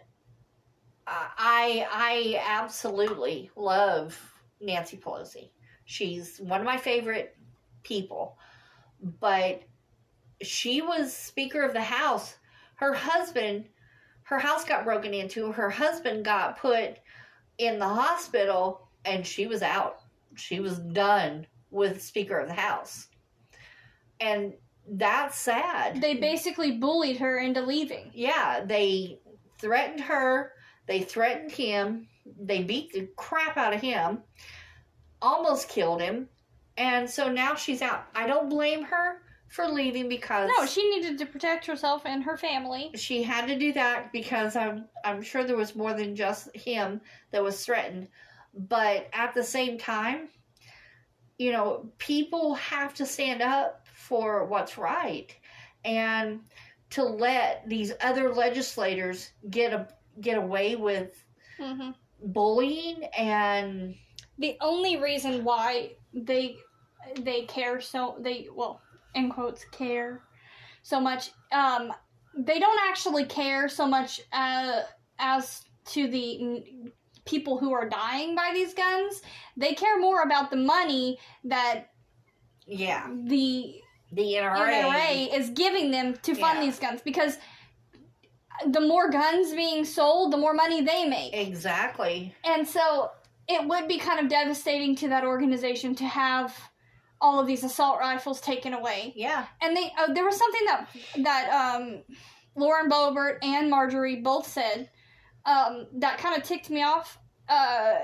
Speaker 1: uh, I I absolutely love Nancy Pelosi. She's one of my favorite people, but she was Speaker of the House. Her husband, her house got broken into. Her husband got put in the hospital, and she was out. She was done with Speaker of the House, and that's sad
Speaker 2: They basically bullied her into leaving.
Speaker 1: yeah, they threatened her, they threatened him, they beat the crap out of him, almost killed him, and so now she's out. I don't blame her for leaving because
Speaker 2: No, she needed to protect herself and her family.
Speaker 1: she had to do that because I'm I'm sure there was more than just him that was threatened. But at the same time, you know, people have to stand up for what's right and to let these other legislators get a get away with
Speaker 2: hmm
Speaker 1: bullying and
Speaker 2: the only reason why they they care so they well in quotes care so much. Um they don't actually care so much uh, as to the n- people who are dying by these guns. They care more about the money that
Speaker 1: yeah,
Speaker 2: the
Speaker 1: the NRA,
Speaker 2: NRA is giving them to fund
Speaker 1: Yeah.
Speaker 2: these guns because the more guns being sold the more money they make.
Speaker 1: Exactly.
Speaker 2: and so it would be kind of devastating to that organization to have all of these assault rifles taken away.
Speaker 1: Yeah,
Speaker 2: And they uh, there was something that that um, Lauren Boebert and Marjorie both said um, that kind of ticked me off. Uh,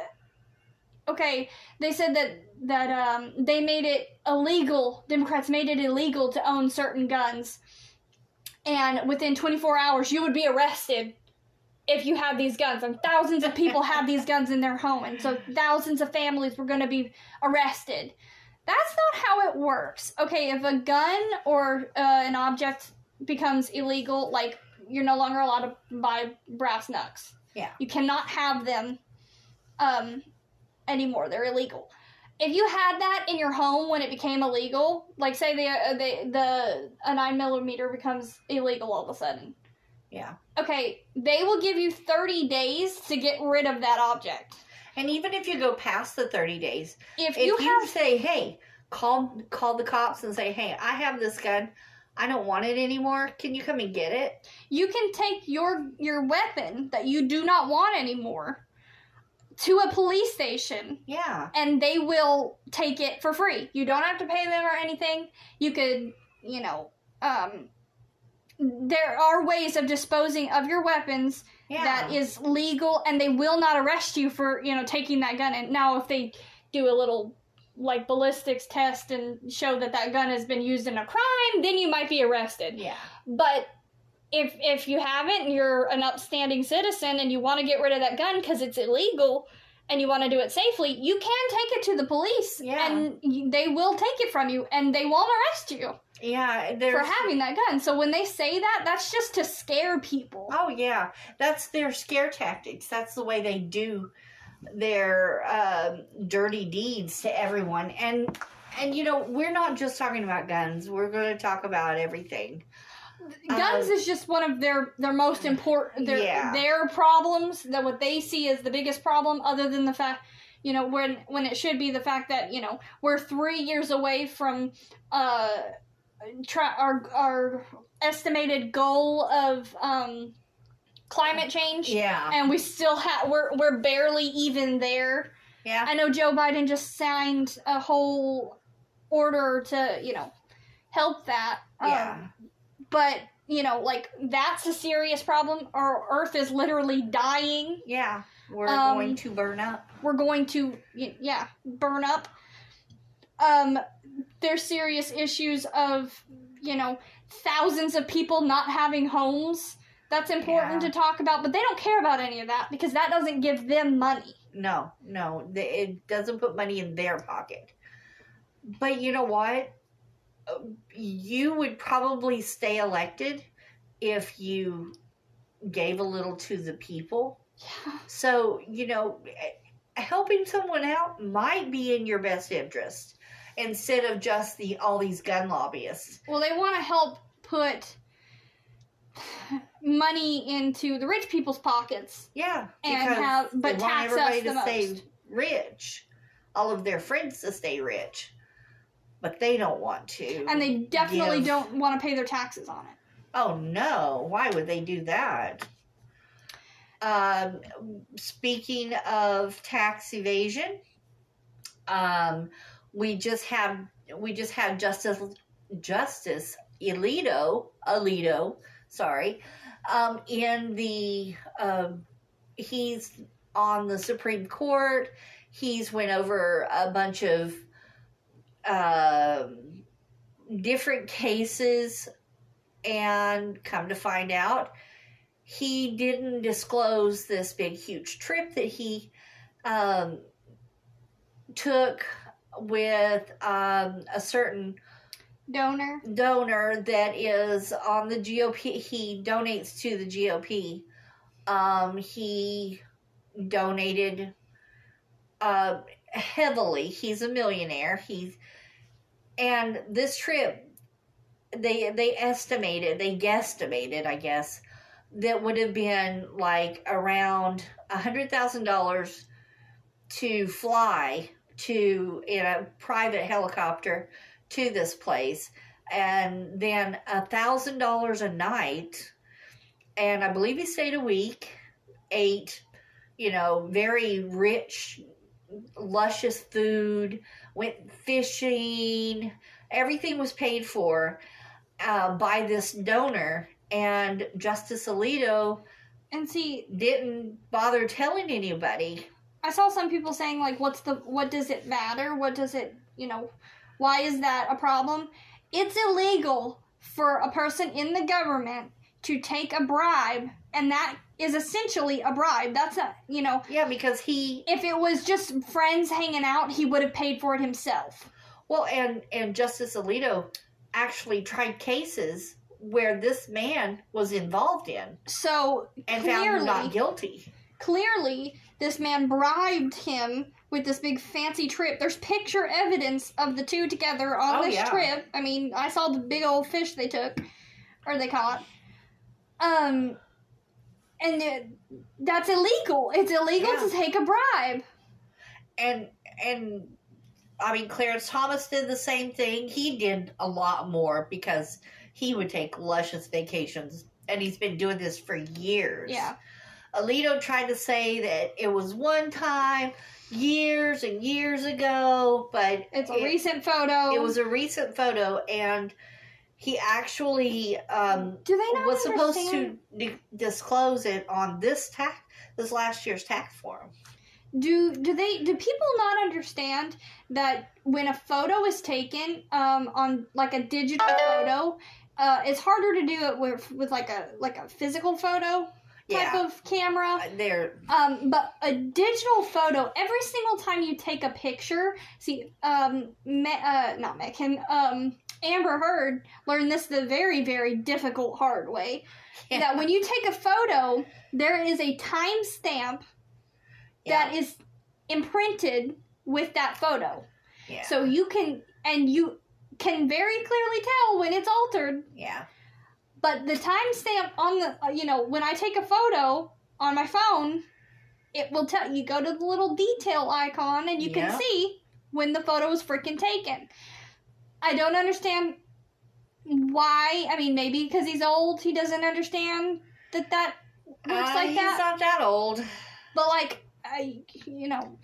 Speaker 2: okay, they said that that um, they made it illegal. Democrats made it illegal to own certain guns, and within 24 hours you would be arrested if you had these guns. And thousands of people have these guns in their home, and so thousands of families were going to be arrested. That's not how it works. Okay, if a gun or uh, an object becomes illegal, like you're no longer allowed to buy brass knucks.
Speaker 1: Yeah.
Speaker 2: You cannot have them um, anymore. They're illegal. If you had that in your home when it became illegal, like say the uh, the the a nine millimeter becomes illegal all of a sudden.
Speaker 1: yeah.
Speaker 2: Okay, they will give you thirty days to get rid of that object.
Speaker 1: And even if you go past the thirty days,
Speaker 2: If,
Speaker 1: if
Speaker 2: you
Speaker 1: you,
Speaker 2: have
Speaker 1: say, "Hey, call call the cops and say, "Hey, I have this gun. I don't want it anymore. Can you come and get it?"
Speaker 2: you can take your your weapon that you do not want anymore to a police station
Speaker 1: Yeah.
Speaker 2: and they will take it for free. You don't have to pay them or anything. You could, you know, um there are ways of disposing of your weapons
Speaker 1: Yeah.
Speaker 2: that is legal and they will not arrest you for, you know, taking that gun. And now if they do a little like ballistics test and show that that gun has been used in a crime, then you might be arrested.
Speaker 1: yeah.
Speaker 2: But if if you haven't, and you're an upstanding citizen and you want to get rid of that gun because it's illegal and you want to do it safely, you can take it to the police
Speaker 1: Yeah.
Speaker 2: and they will take it from you and they won't arrest you
Speaker 1: Yeah,
Speaker 2: for having that gun. So when they say that, that's just to scare people.
Speaker 1: Oh yeah, that's their scare tactics. That's the way they do their um, dirty deeds to everyone. And and you know we're not just talking about guns. We're going to talk about everything.
Speaker 2: Guns
Speaker 1: Um,
Speaker 2: is just one of their their most important their
Speaker 1: Yeah.
Speaker 2: their problems that what they see as the biggest problem other than the fact you know when when it should be the fact that you know we're three years away from uh try our our estimated goal of um climate change
Speaker 1: Yeah.
Speaker 2: and we still have we're we're barely even there
Speaker 1: Yeah.
Speaker 2: i know joe biden just signed a whole order to you know help that um,
Speaker 1: Yeah.
Speaker 2: But you know like that's a serious problem our earth is literally dying
Speaker 1: Yeah. We're
Speaker 2: Um,
Speaker 1: going to burn up.
Speaker 2: we're going to yeah burn up um there's serious issues of you know thousands of people not having homes that's important
Speaker 1: Yeah.
Speaker 2: to talk about but they don't care about any of that because that doesn't give them money
Speaker 1: No, no, it doesn't put money in their pocket. But you know what? You would probably stay elected if you gave a little to the people.
Speaker 2: yeah
Speaker 1: So, you know, helping someone out might be in your best interest instead of just the all these gun lobbyists.
Speaker 2: well they want to help put money into the rich people's pockets
Speaker 1: Yeah,
Speaker 2: And have- but
Speaker 1: they want
Speaker 2: tax us the
Speaker 1: to stay
Speaker 2: most.
Speaker 1: rich, all of their friends to stay rich, but they don't want to.
Speaker 2: and they definitely
Speaker 1: give-
Speaker 2: don't want to pay their taxes on it
Speaker 1: Oh no! Why would they do that? Um, speaking of tax evasion, um, we just have we just had Justice Justice Alito Alito, sorry, um, in the um, he's on the Supreme Court. He's went over a bunch of um, different cases and come to find out he didn't disclose this big huge trip that he um, took with um, a certain
Speaker 2: donor
Speaker 1: donor that is on the GOP. He donates to the GOP. Um, he donated uh, heavily. He's a millionaire. He's and this trip they they estimated they guesstimated I guess that would have been like around a hundred thousand dollars to fly to in a private helicopter to this place and then a thousand dollars a night and i believe he stayed a week ate you know very rich luscious food went fishing everything was paid for uh, by this donor and justice alito
Speaker 2: and see
Speaker 1: didn't bother telling anybody
Speaker 2: I saw some people saying like, "What's the? What does it matter? What does it? You know, why is that a problem? It's illegal for a person in the government to take a bribe, and that is essentially a bribe. That's a you know,
Speaker 1: yeah because he
Speaker 2: if it was just friends hanging out, he would have paid for it himself.
Speaker 1: Well, and and Justice Alito actually tried cases where this man was involved in
Speaker 2: So
Speaker 1: and found him
Speaker 2: clearly,
Speaker 1: not guilty.
Speaker 2: clearly, this man bribed him with this big fancy trip. There's picture evidence of the two together on
Speaker 1: Oh,
Speaker 2: this
Speaker 1: yeah.
Speaker 2: trip. I mean, I saw the big old fish they took or they caught. Um, and it, that's illegal. It's illegal
Speaker 1: Yeah.
Speaker 2: to take a bribe.
Speaker 1: And and I mean Clarence Thomas did the same thing. He did a lot more because he would take luscious vacations and he's been doing this for years.
Speaker 2: Yeah.
Speaker 1: Alito tried to say that it was one time years and years ago, but
Speaker 2: It's a
Speaker 1: it-
Speaker 2: recent photo.
Speaker 1: It was a recent photo, and he actually um,
Speaker 2: Do they not
Speaker 1: was supposed to di- disclose it on this tax, this last year's tax form.
Speaker 2: Do do they do people not understand that when a photo is taken um, on like a digital photo, uh, it's harder to do it with with like a like a physical photo type
Speaker 1: Yeah,
Speaker 2: of camera.
Speaker 1: Uh, there.
Speaker 2: Um, but a digital photo, every single time you take a picture, see, um, Me, uh, not Meghan, um, Amber Heard learned this the very, very difficult, hard way. That when you take a photo, there is a timestamp that is imprinted with that photo.
Speaker 1: yeah,
Speaker 2: So you can, and you can very clearly tell when it's altered.
Speaker 1: yeah,
Speaker 2: But the timestamp on the, uh, you know, when I take a photo on my phone, it will tell you go to the little detail icon and you
Speaker 1: Yeah.
Speaker 2: can see when the photo was freaking taken. I don't understand why. I mean, maybe because he's old, he doesn't understand that that works
Speaker 1: Uh,
Speaker 2: like
Speaker 1: he's
Speaker 2: that.
Speaker 1: He's not that old.
Speaker 2: But like, I, you know,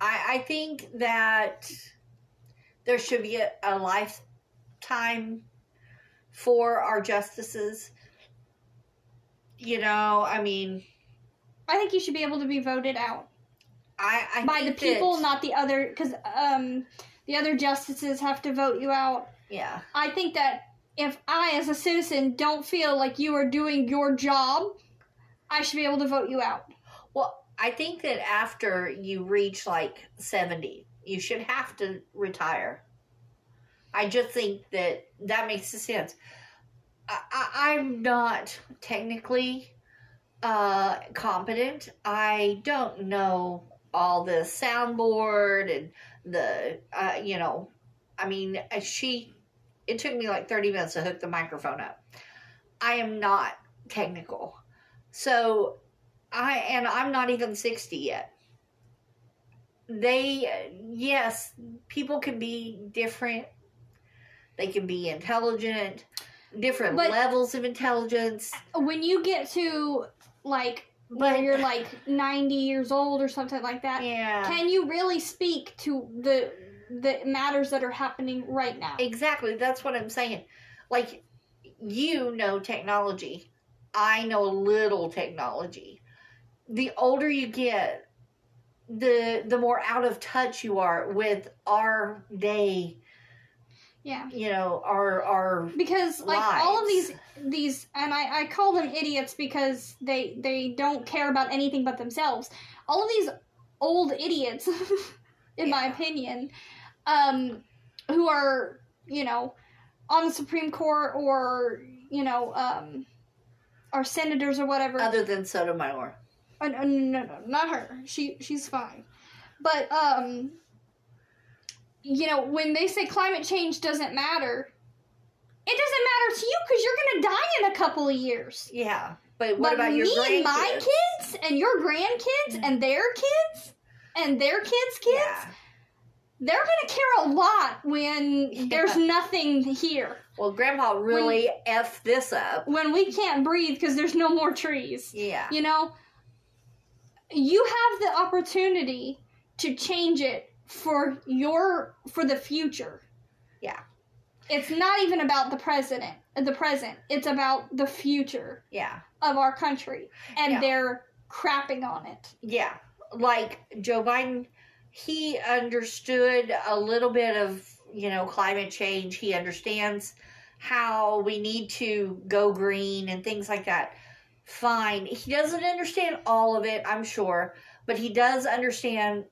Speaker 1: I, I think that there should be a, a lifetime for our justices. You know, I mean,
Speaker 2: I think you should be able to be voted out
Speaker 1: I, I
Speaker 2: by the people,
Speaker 1: that-
Speaker 2: not the other, because um, the other justices have to vote you out.
Speaker 1: yeah,
Speaker 2: I think that if I, as a citizen, don't feel like you are doing your job, I should be able to vote you out.
Speaker 1: Well, I think that after you reach like 70, you should have to retire. I just think that that makes sense. I, I, I'm not technically uh, competent. I don't know all the soundboard and the, uh, you know, I mean, uh, she, it took me like 30 minutes to hook the microphone up. I am not technical. So I and I'm not even 60 yet. They yes, people can be different. They can be intelligent, different
Speaker 2: But-
Speaker 1: levels of intelligence.
Speaker 2: When you get to like
Speaker 1: But
Speaker 2: you're like 90 years old or something like that,
Speaker 1: yeah.
Speaker 2: can you really speak to the the matters that are happening right now?
Speaker 1: Exactly, that's what I'm saying. Like you know technology. I know a little technology. The older you get, the the more out of touch you are with our day,
Speaker 2: Yeah.
Speaker 1: you know, our our
Speaker 2: Because like all of these these and I, I call them idiots because they they don't care about anything but themselves. All of these old idiots, in my opinion, um, who are, you know, on the Supreme Court or, you know, um are senators or whatever.
Speaker 1: other than Sotomayor.
Speaker 2: Uh, no, no, no, not her. She she's fine. But um, you know, when they say climate change doesn't matter, it doesn't matter to you because you're gonna die in a couple of years.
Speaker 1: Yeah, but what
Speaker 2: but
Speaker 1: about your
Speaker 2: me
Speaker 1: grandkids?
Speaker 2: and my kids and your grandkids and their kids and their kids' kids?
Speaker 1: Yeah.
Speaker 2: They're gonna care a lot when there's nothing here.
Speaker 1: Well, Grandpa really effed this up.
Speaker 2: When we can't breathe because there's no more trees.
Speaker 1: Yeah.
Speaker 2: You know, you have the opportunity to change it for your for the future.
Speaker 1: Yeah.
Speaker 2: It's not even about the president, the present. It's about the future
Speaker 1: Yeah.
Speaker 2: of our country, and
Speaker 1: Yeah.
Speaker 2: they're crapping on it.
Speaker 1: Yeah. Like Joe Biden, he understood a little bit of, you know, climate change. He understands how we need to go green and things like that. Fine. He doesn't understand all of it, I'm sure, but he does understand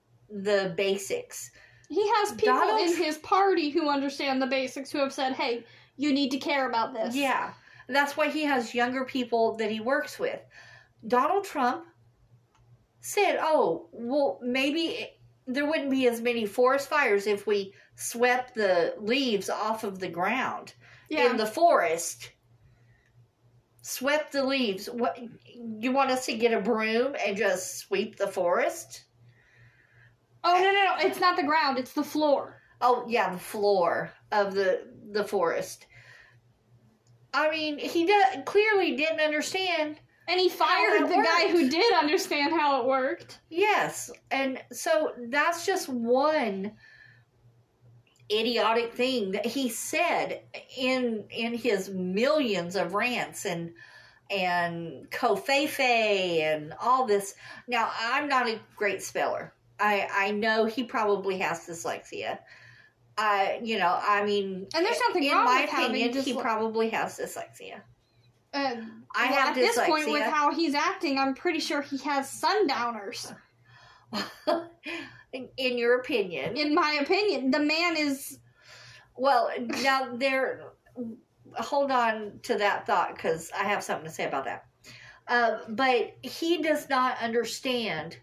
Speaker 1: the basics.
Speaker 2: He has people
Speaker 1: Donald
Speaker 2: in his party who understand the basics, who have said, "Hey, you need to care about this."
Speaker 1: Yeah. That's why he has younger people that he works with. Donald Trump said, oh, well, maybe there wouldn't be as many forest fires if we swept the leaves off of the ground
Speaker 2: yeah.
Speaker 1: in the forest. Swept the leaves. What you want us to get a broom and just sweep the forest?
Speaker 2: Oh no, no, no! It's not the ground; it's the floor.
Speaker 1: Oh yeah, the floor of the the forest. I mean, he clearly didn't understand
Speaker 2: And he fired the guy who did understand how it worked.
Speaker 1: Yes, and so that's just one idiotic thing that he said in in his millions of rants and and covfefe and all this. Now, I'm not a great speller. I I know he probably has dyslexia. I you know, I mean,
Speaker 2: And there's nothing
Speaker 1: in
Speaker 2: wrong
Speaker 1: my
Speaker 2: with having
Speaker 1: opinion, he probably has dyslexia.
Speaker 2: Uh,
Speaker 1: I
Speaker 2: well,
Speaker 1: have
Speaker 2: at this point, with how he's acting, I'm pretty sure he has sundowners.
Speaker 1: in, in your opinion,
Speaker 2: In my opinion, the man is.
Speaker 1: Well, now there. Hold on to that thought because I have something to say about that. Uh, but he does not understand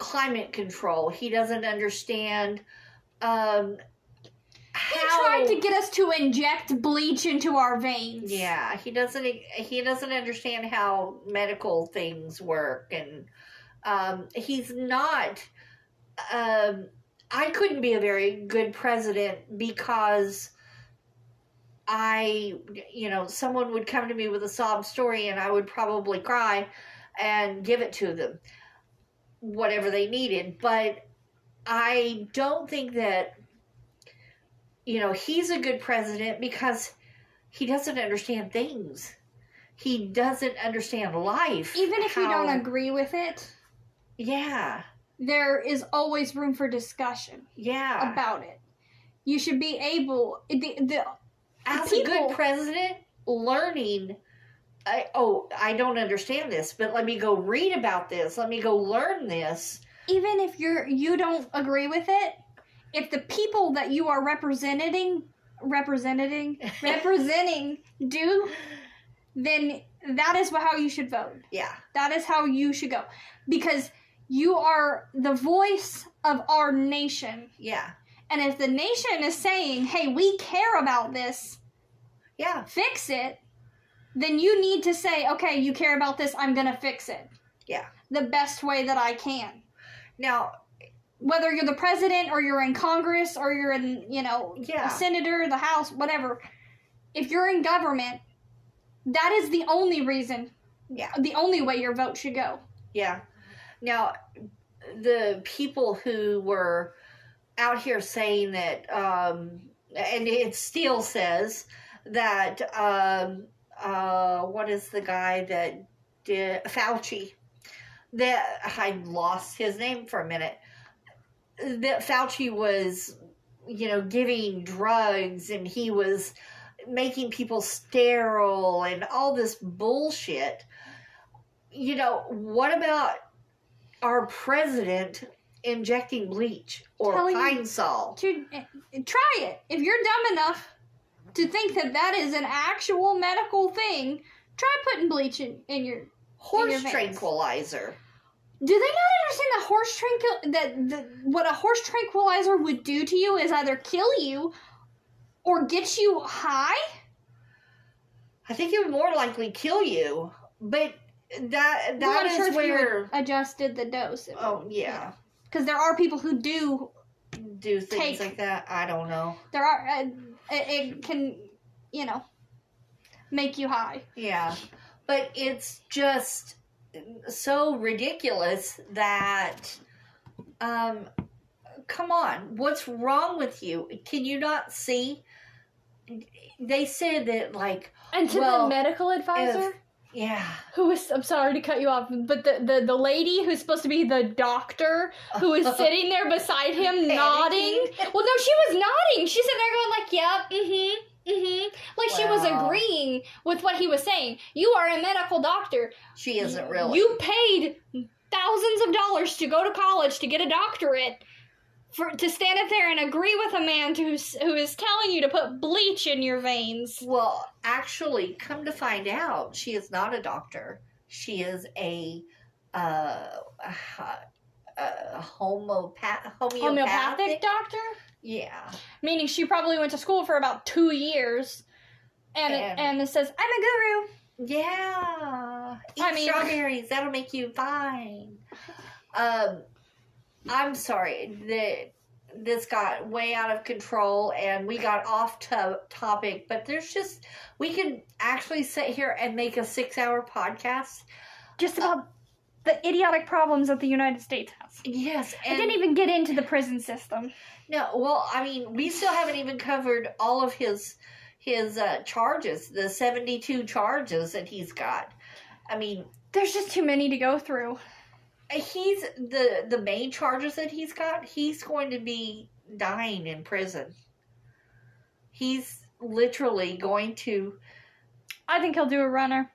Speaker 1: climate control. He doesn't understand um,
Speaker 2: He tried to get us to inject bleach into our veins.
Speaker 1: Yeah, he doesn't. He doesn't understand how medical things work and Um, he's not. Um, I couldn't be a very good president because I, you know, someone would come to me with a sob story and I would probably cry and give it to them, whatever they needed. But I don't think that, you know, he's a good president because he doesn't understand things. He doesn't understand life.
Speaker 2: Even if you don't agree with it,
Speaker 1: Yeah,
Speaker 2: there is always room for discussion
Speaker 1: yeah.
Speaker 2: about it. You should be able the, the
Speaker 1: As
Speaker 2: people-
Speaker 1: a good president, learning. I, oh, I don't understand this, but let me go read about this. Let me go learn this.
Speaker 2: even if you're you don't agree with it, if the people that you are representing representing representing do, then that is how you should vote.
Speaker 1: Yeah,
Speaker 2: That is how you should go. Because you are the voice of our nation.
Speaker 1: yeah,
Speaker 2: And if the nation is saying, hey, we care about this,
Speaker 1: yeah,
Speaker 2: fix it, then you need to say, okay, you care about this, I'm going to fix it.
Speaker 1: Yeah.
Speaker 2: The best way that I can.
Speaker 1: Now,
Speaker 2: Whether you're the president or you're in Congress or you're in, you know,
Speaker 1: Yeah.
Speaker 2: a senator, the House, whatever, if you're in government, that is the only reason,
Speaker 1: Yeah.
Speaker 2: the only way your vote should go.
Speaker 1: yeah. Now, the people who were out here saying that, um, and it still says that, um, uh, what is the guy that did Fauci? That I lost his name for a minute. That Fauci was, you know, giving drugs and he was making people sterile and all this bullshit. You know, what about our president injecting bleach or
Speaker 2: Telling
Speaker 1: pine sol?
Speaker 2: to eh, try it. If you're dumb enough to think that that is an actual medical thing, try putting bleach in, in your.
Speaker 1: Horse
Speaker 2: your
Speaker 1: tranquilizer.
Speaker 2: Do they not understand that horse tranquil that the, what a horse tranquilizer would do to you is either kill you or get you high?
Speaker 1: I think it would more likely kill you, but that
Speaker 2: Well,
Speaker 1: that
Speaker 2: sure
Speaker 1: is where.
Speaker 2: adjusted the dose. would-
Speaker 1: Oh yeah,
Speaker 2: because there are people who do.
Speaker 1: do things
Speaker 2: Take-
Speaker 1: like that. I don't know.
Speaker 2: There are uh, it, it can, you know, make you high.
Speaker 1: Yeah, but it's just so ridiculous that. Um, come on, what's wrong with you? Can you not see? They said that like
Speaker 2: And to
Speaker 1: Well,
Speaker 2: the medical advisor.
Speaker 1: Yeah.
Speaker 2: who is I'm sorry to cut you off, but the, the, the lady who's supposed to be the doctor who is sitting there beside him nodding. Well no, she was nodding. She's sitting there going like, Yep, mm-hmm, mm-hmm. Like she was agreeing with what he was saying. You are a medical doctor.
Speaker 1: She isn't really.
Speaker 2: You paid thousands of dollars to go to college to get a doctorate. For, to stand up there and agree with a man who's, who is telling you to put bleach in your veins.
Speaker 1: Well, actually, come to find out, she is not a doctor. She is a uh, a homopath homeopathic.
Speaker 2: Homeopathic doctor?
Speaker 1: Yeah,
Speaker 2: meaning she probably went to school for about two years and
Speaker 1: And-
Speaker 2: and it says i'm a guru
Speaker 1: yeah. Eat
Speaker 2: I mean-
Speaker 1: strawberries. That'll make you fine. Um, I'm sorry that this got way out of control and we got off to topic. But there's just we can actually sit here and make a six hour podcast.
Speaker 2: just about the idiotic problems that the united states has
Speaker 1: Yes,
Speaker 2: i didn't even get into the prison system
Speaker 1: No, well, I mean, we still haven't even covered all of his his uh, charges, the seventy two charges that he's got. I mean,
Speaker 2: there's just too many to go through
Speaker 1: he's the the main charges that he's got. He's going to be dying in prison. He's literally going to.
Speaker 2: i think he'll do a runner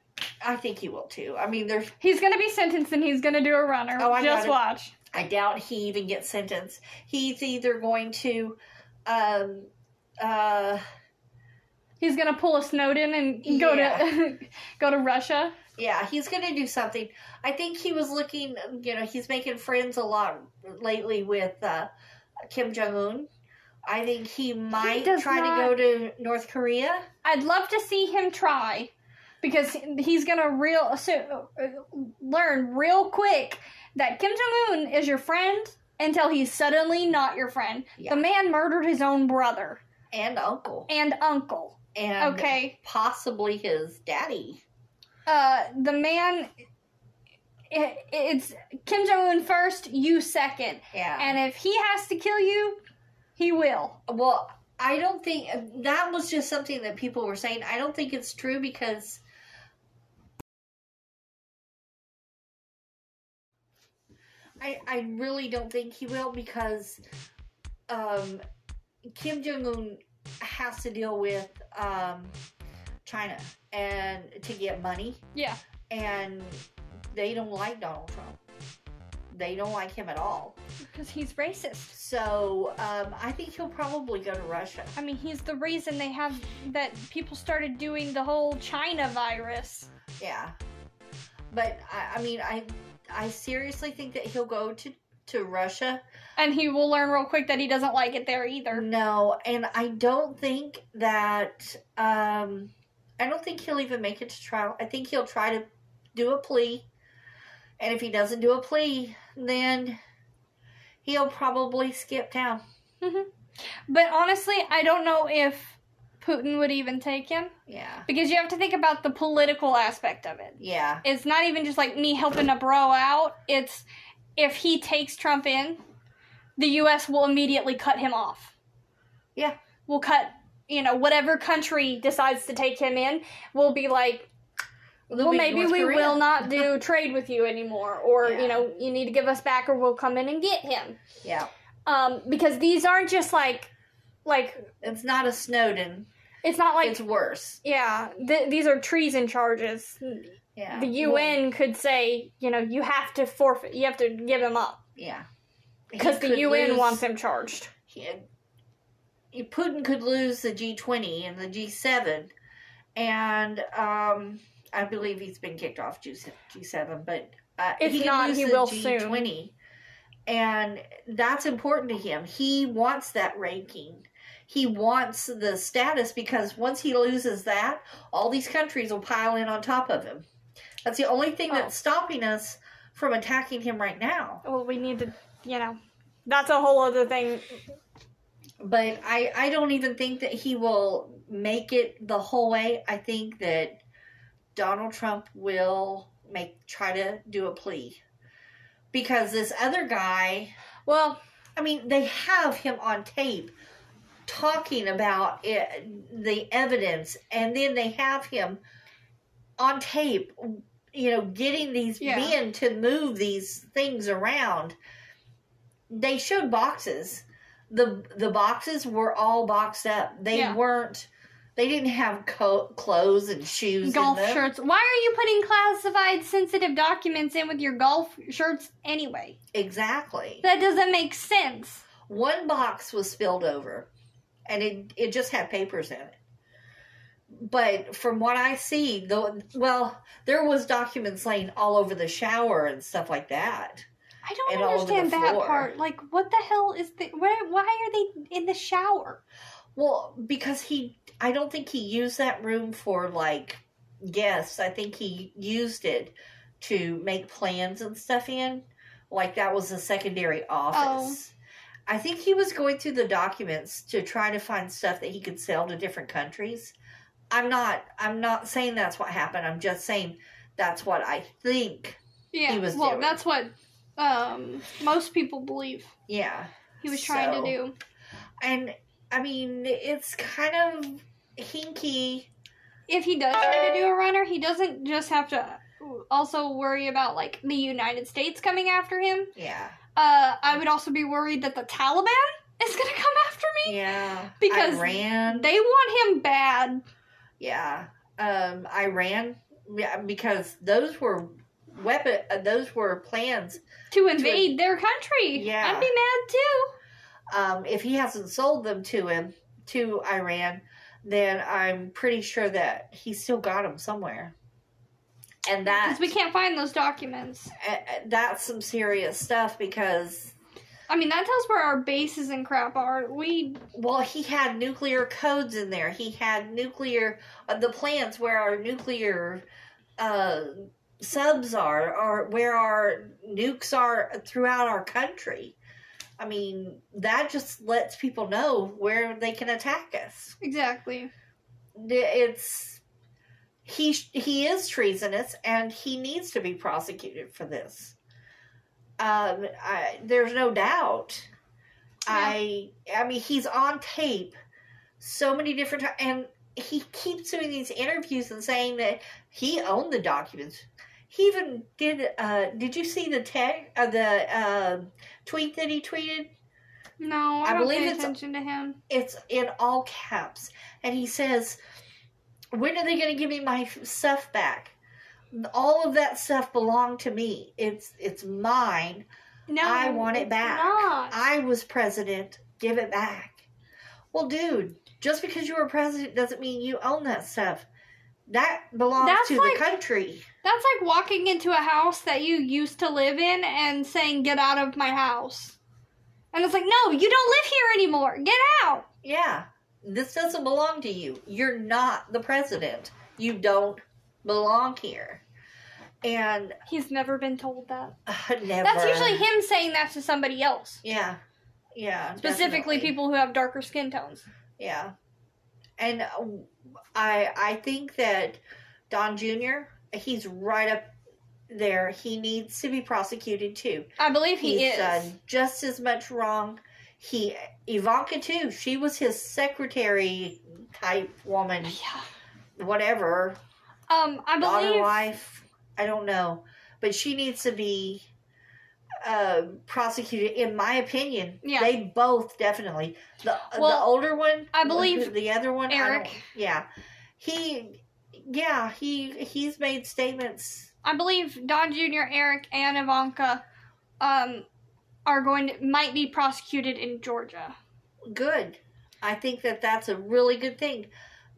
Speaker 1: I think he will too. I mean, there's.
Speaker 2: he's gonna be sentenced and he's gonna do a runner
Speaker 1: Oh, I
Speaker 2: just watch
Speaker 1: I doubt he even gets sentenced. He's either going to, um, uh,
Speaker 2: he's gonna pull a snowden and go
Speaker 1: Yeah.
Speaker 2: to go to russia
Speaker 1: Yeah, he's going to do something. I think he was looking, you know, he's making friends a lot lately with uh, Kim Jong Un. I think he might
Speaker 2: does
Speaker 1: try
Speaker 2: not-
Speaker 1: to go to North Korea.
Speaker 2: i'd love to see him try because he's gonna real so, uh, learn real quick that Kim Jong Un is your friend until he's suddenly not your friend.
Speaker 1: Yeah.
Speaker 2: The man murdered his own brother
Speaker 1: and uncle
Speaker 2: and uncle.
Speaker 1: and
Speaker 2: Okay,
Speaker 1: possibly his daddy.
Speaker 2: Uh, the man. It, it's Kim Jong Un first, you second,
Speaker 1: Yeah.
Speaker 2: and if he has to kill you, he will.
Speaker 1: Well, I don't think that was just something that people were saying. I don't think it's true because I I really don't think he will because um, Kim Jong Un has to deal with um, China and to get money,
Speaker 2: Yeah.
Speaker 1: and they don't like Donald Trump. They don't like him at all.
Speaker 2: Because he's racist.
Speaker 1: So um, I think he'll probably go to Russia.
Speaker 2: I mean, he's the reason they have that people started doing the whole China virus.
Speaker 1: Yeah, but I, I mean, I I seriously think that he'll go to to Russia.
Speaker 2: And he will learn real quick that he doesn't like it there either.
Speaker 1: No, and I don't think that um, I don't think he'll even make it to trial. I think he'll try to do a plea, and if he doesn't do a plea, then he'll probably skip town. Mm-hmm.
Speaker 2: But honestly, I don't know if Putin would even take him
Speaker 1: Yeah,
Speaker 2: because you have to think about the political aspect of it.
Speaker 1: yeah,
Speaker 2: It's not even just like me helping a bro out. It's if he takes Trump in, the U.S. will immediately cut him off.
Speaker 1: Yeah.
Speaker 2: We'll cut, you know, whatever country decides to take him in, we'll be like, well,
Speaker 1: be
Speaker 2: maybe
Speaker 1: North
Speaker 2: we
Speaker 1: Korea.
Speaker 2: will not do trade with you anymore, or
Speaker 1: Yeah.
Speaker 2: you know, you need to give us back, or we'll come in and get him.
Speaker 1: Yeah,
Speaker 2: Um, because these aren't just like, like
Speaker 1: it's not a Snowden.
Speaker 2: it's not like
Speaker 1: it's worse.
Speaker 2: yeah, th- these are treason charges.
Speaker 1: Yeah,
Speaker 2: The
Speaker 1: Well,
Speaker 2: UN could say, you know, you have to forfeit, you have to give him up
Speaker 1: yeah,
Speaker 2: because the UN
Speaker 1: lose-
Speaker 2: wants him charged.
Speaker 1: he- Putin could lose the G20 and the G7, and um, I believe he's been kicked off G- G7, but uh,
Speaker 2: If
Speaker 1: he
Speaker 2: not,
Speaker 1: lose
Speaker 2: he
Speaker 1: the
Speaker 2: will soon.
Speaker 1: G20, and that's important to him. He wants that ranking. He wants the status because once he loses that, all these countries will pile in on top of him. That's the only thing
Speaker 2: Oh.
Speaker 1: that's stopping us from attacking him right now.
Speaker 2: Well, we need to, you know, that's a whole other thing.
Speaker 1: But I I don't even think that he will make it the whole way. I think that Donald Trump will make try to do a plea because this other guy.
Speaker 2: Well,
Speaker 1: I mean, they have him on tape talking about it, the evidence, and then they have him on tape. You know, getting these
Speaker 2: Yeah.
Speaker 1: men to move these things around. They showed boxes. The The boxes were all boxed up. They
Speaker 2: Yeah.
Speaker 1: weren't. They didn't have co- clothes and shoes.
Speaker 2: golf
Speaker 1: in them.
Speaker 2: shirts. Why are you putting classified sensitive documents in with your golf shirts anyway?
Speaker 1: Exactly.
Speaker 2: That doesn't make sense.
Speaker 1: One box was spilled over, and it it just had papers in it. But from what I see, though, well, there was documents laying all over the shower and stuff like that.
Speaker 2: I don't
Speaker 1: And
Speaker 2: understand that
Speaker 1: floor.
Speaker 2: part. Like, what the hell is the? Why, why are they in the shower?
Speaker 1: Well, because he, I don't think he used that room for like guests. I think he used it to make plans and stuff in. Like that was a secondary office. Oh. I think he was going through the documents to try to find stuff that he could sell to different countries. I'm not I'm not saying that's what happened. I'm just saying that's what I think.
Speaker 2: Yeah,
Speaker 1: He was
Speaker 2: well,
Speaker 1: doing.
Speaker 2: that's what um most people believe
Speaker 1: Yeah.
Speaker 2: he was trying
Speaker 1: So-
Speaker 2: to do.
Speaker 1: And I mean, it's kind of hinky.
Speaker 2: If he does try to do a runner, he doesn't just have to also worry about like the United States coming after him.
Speaker 1: Yeah.
Speaker 2: Uh, I would also be worried that the Taliban is gonna come after me.
Speaker 1: Yeah.
Speaker 2: Because
Speaker 1: Iran.
Speaker 2: They want him bad.
Speaker 1: Yeah, um, Iran, yeah, because those were weapon, uh, those were plans.
Speaker 2: to invade their country.
Speaker 1: Yeah.
Speaker 2: I'd be mad too.
Speaker 1: Um, if he hasn't sold them to him to Iran, then I'm pretty sure that he still got them somewhere. And that
Speaker 2: Because we can't find those documents.
Speaker 1: uh, that's some serious stuff because
Speaker 2: I mean, that tells where our bases and crap are. We
Speaker 1: Well, he had nuclear codes in there. He had nuclear uh, the plans where our nuclear uh, subs are, or where our nukes are throughout our country. I mean, that just lets people know where they can attack us.
Speaker 2: exactly.
Speaker 1: It's he he is treasonous, and he needs to be prosecuted for this. Um, I, there's no doubt. I I mean, he's on tape so many different times, and he keeps doing these interviews and saying that he owned the documents. He even did. Uh, did you see the tag? Uh, the uh, tweet that he tweeted?
Speaker 2: No, I,
Speaker 1: I
Speaker 2: don't
Speaker 1: believe
Speaker 2: pay
Speaker 1: it's-
Speaker 2: attention to him.
Speaker 1: It's in all caps, and he says, "When are they going to give me my stuff back? All of that stuff belonged to me. It's it's mine.
Speaker 2: No,
Speaker 1: I want it back.
Speaker 2: Not.
Speaker 1: I was president. Give it back." Well, dude, just because you were president doesn't mean you own that stuff. That belongs
Speaker 2: That's
Speaker 1: to
Speaker 2: like-
Speaker 1: the country.
Speaker 2: That's like walking into a house that you used to live in and saying, "Get out of my house," and it's like, "No, you don't live here anymore. Get out."
Speaker 1: Yeah, this doesn't belong to you. You're not the president. You don't belong here. And
Speaker 2: He's never been told that.
Speaker 1: uh, never.
Speaker 2: That's usually him saying that to somebody else,
Speaker 1: Yeah, yeah.
Speaker 2: specifically
Speaker 1: definitely.
Speaker 2: people who have darker skin tones.
Speaker 1: Yeah, and I I think that Don Jr. He's right up there. He needs to be prosecuted too.
Speaker 2: I believe he
Speaker 1: He's
Speaker 2: is.
Speaker 1: done just as much wrong. He Ivanka too. She was his secretary type woman,
Speaker 2: Yeah.
Speaker 1: whatever.
Speaker 2: Um, I
Speaker 1: daughter
Speaker 2: believe.
Speaker 1: wife. I don't know, but she needs to be uh, prosecuted. In my opinion,
Speaker 2: Yeah.
Speaker 1: they both definitely. The the older one,
Speaker 2: I believe
Speaker 1: the other one,
Speaker 2: Eric.
Speaker 1: yeah, he, yeah, he he's made statements.
Speaker 2: I believe Don Jr., Eric, and Ivanka, um, are going to might be prosecuted in Georgia.
Speaker 1: Good. I think that that's a really good thing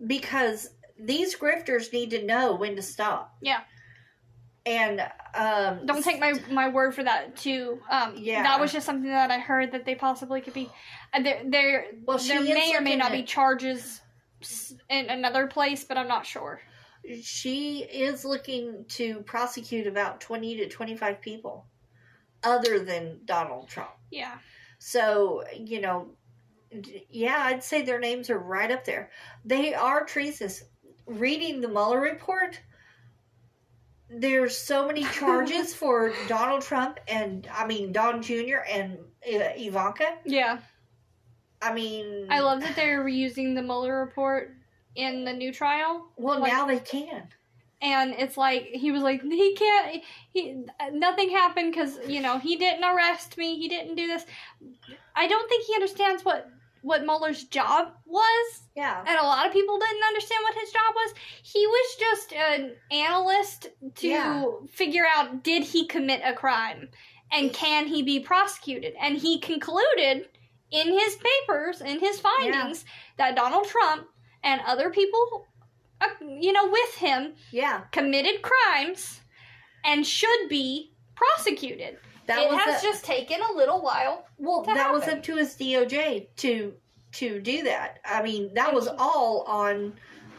Speaker 1: because these grifters need to know when to stop.
Speaker 2: Yeah.
Speaker 1: And um,
Speaker 2: Don't take my my word for that. Too. Um,
Speaker 1: Yeah.
Speaker 2: That was just something that I heard that they possibly could be. Uh, there, there,
Speaker 1: Well, she
Speaker 2: there may or may not be charges in another place, but I'm not sure.
Speaker 1: she is looking to prosecute about 20 to 25 people other than Donald Trump.
Speaker 2: Yeah.
Speaker 1: So, you know, yeah, I'd say their names are right up there. They are treasonous. Reading the Mueller report, there's so many charges for Donald Trump and, I mean, Don Jr. and uh, Ivanka.
Speaker 2: Yeah.
Speaker 1: I mean,
Speaker 2: I love that they're reusing the Mueller report in the new trial.
Speaker 1: Well,
Speaker 2: like-
Speaker 1: now they can.
Speaker 2: and it's like he was like he can't he nothing happened because you know he didn't arrest me he didn't do this i don't think he understands what what Mueller's job was
Speaker 1: Yeah.
Speaker 2: and a lot of people didn't understand what his job was he was just an analyst to
Speaker 1: Yeah.
Speaker 2: figure out did he commit a crime and can he be prosecuted and he concluded in his papers in his findings that donald trump and other people uh, you know with him
Speaker 1: Yeah.
Speaker 2: committed crimes and should be prosecuted.
Speaker 1: That
Speaker 2: it
Speaker 1: was
Speaker 2: has
Speaker 1: the-
Speaker 2: just taken a little while.
Speaker 1: Well, that was up to his DOJ to to do that. I mean, that was all on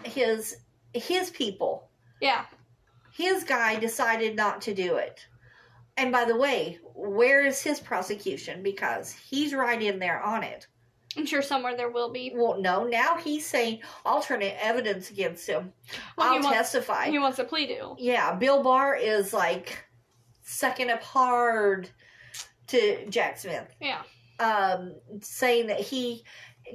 Speaker 1: his his people.
Speaker 2: Yeah.
Speaker 1: His guy decided not to do it. And by the way, where is his prosecution? Because he's right in there on it.
Speaker 2: I'm sure somewhere there will be.
Speaker 1: Well, no, now he's saying alternate evidence against him.
Speaker 2: Well, he
Speaker 1: I'll
Speaker 2: wants-
Speaker 1: testify.
Speaker 2: He wants a plea deal.
Speaker 1: yeah, Bill Barr is like sucking up hard to Jack Smith.
Speaker 2: Yeah.
Speaker 1: um, saying that he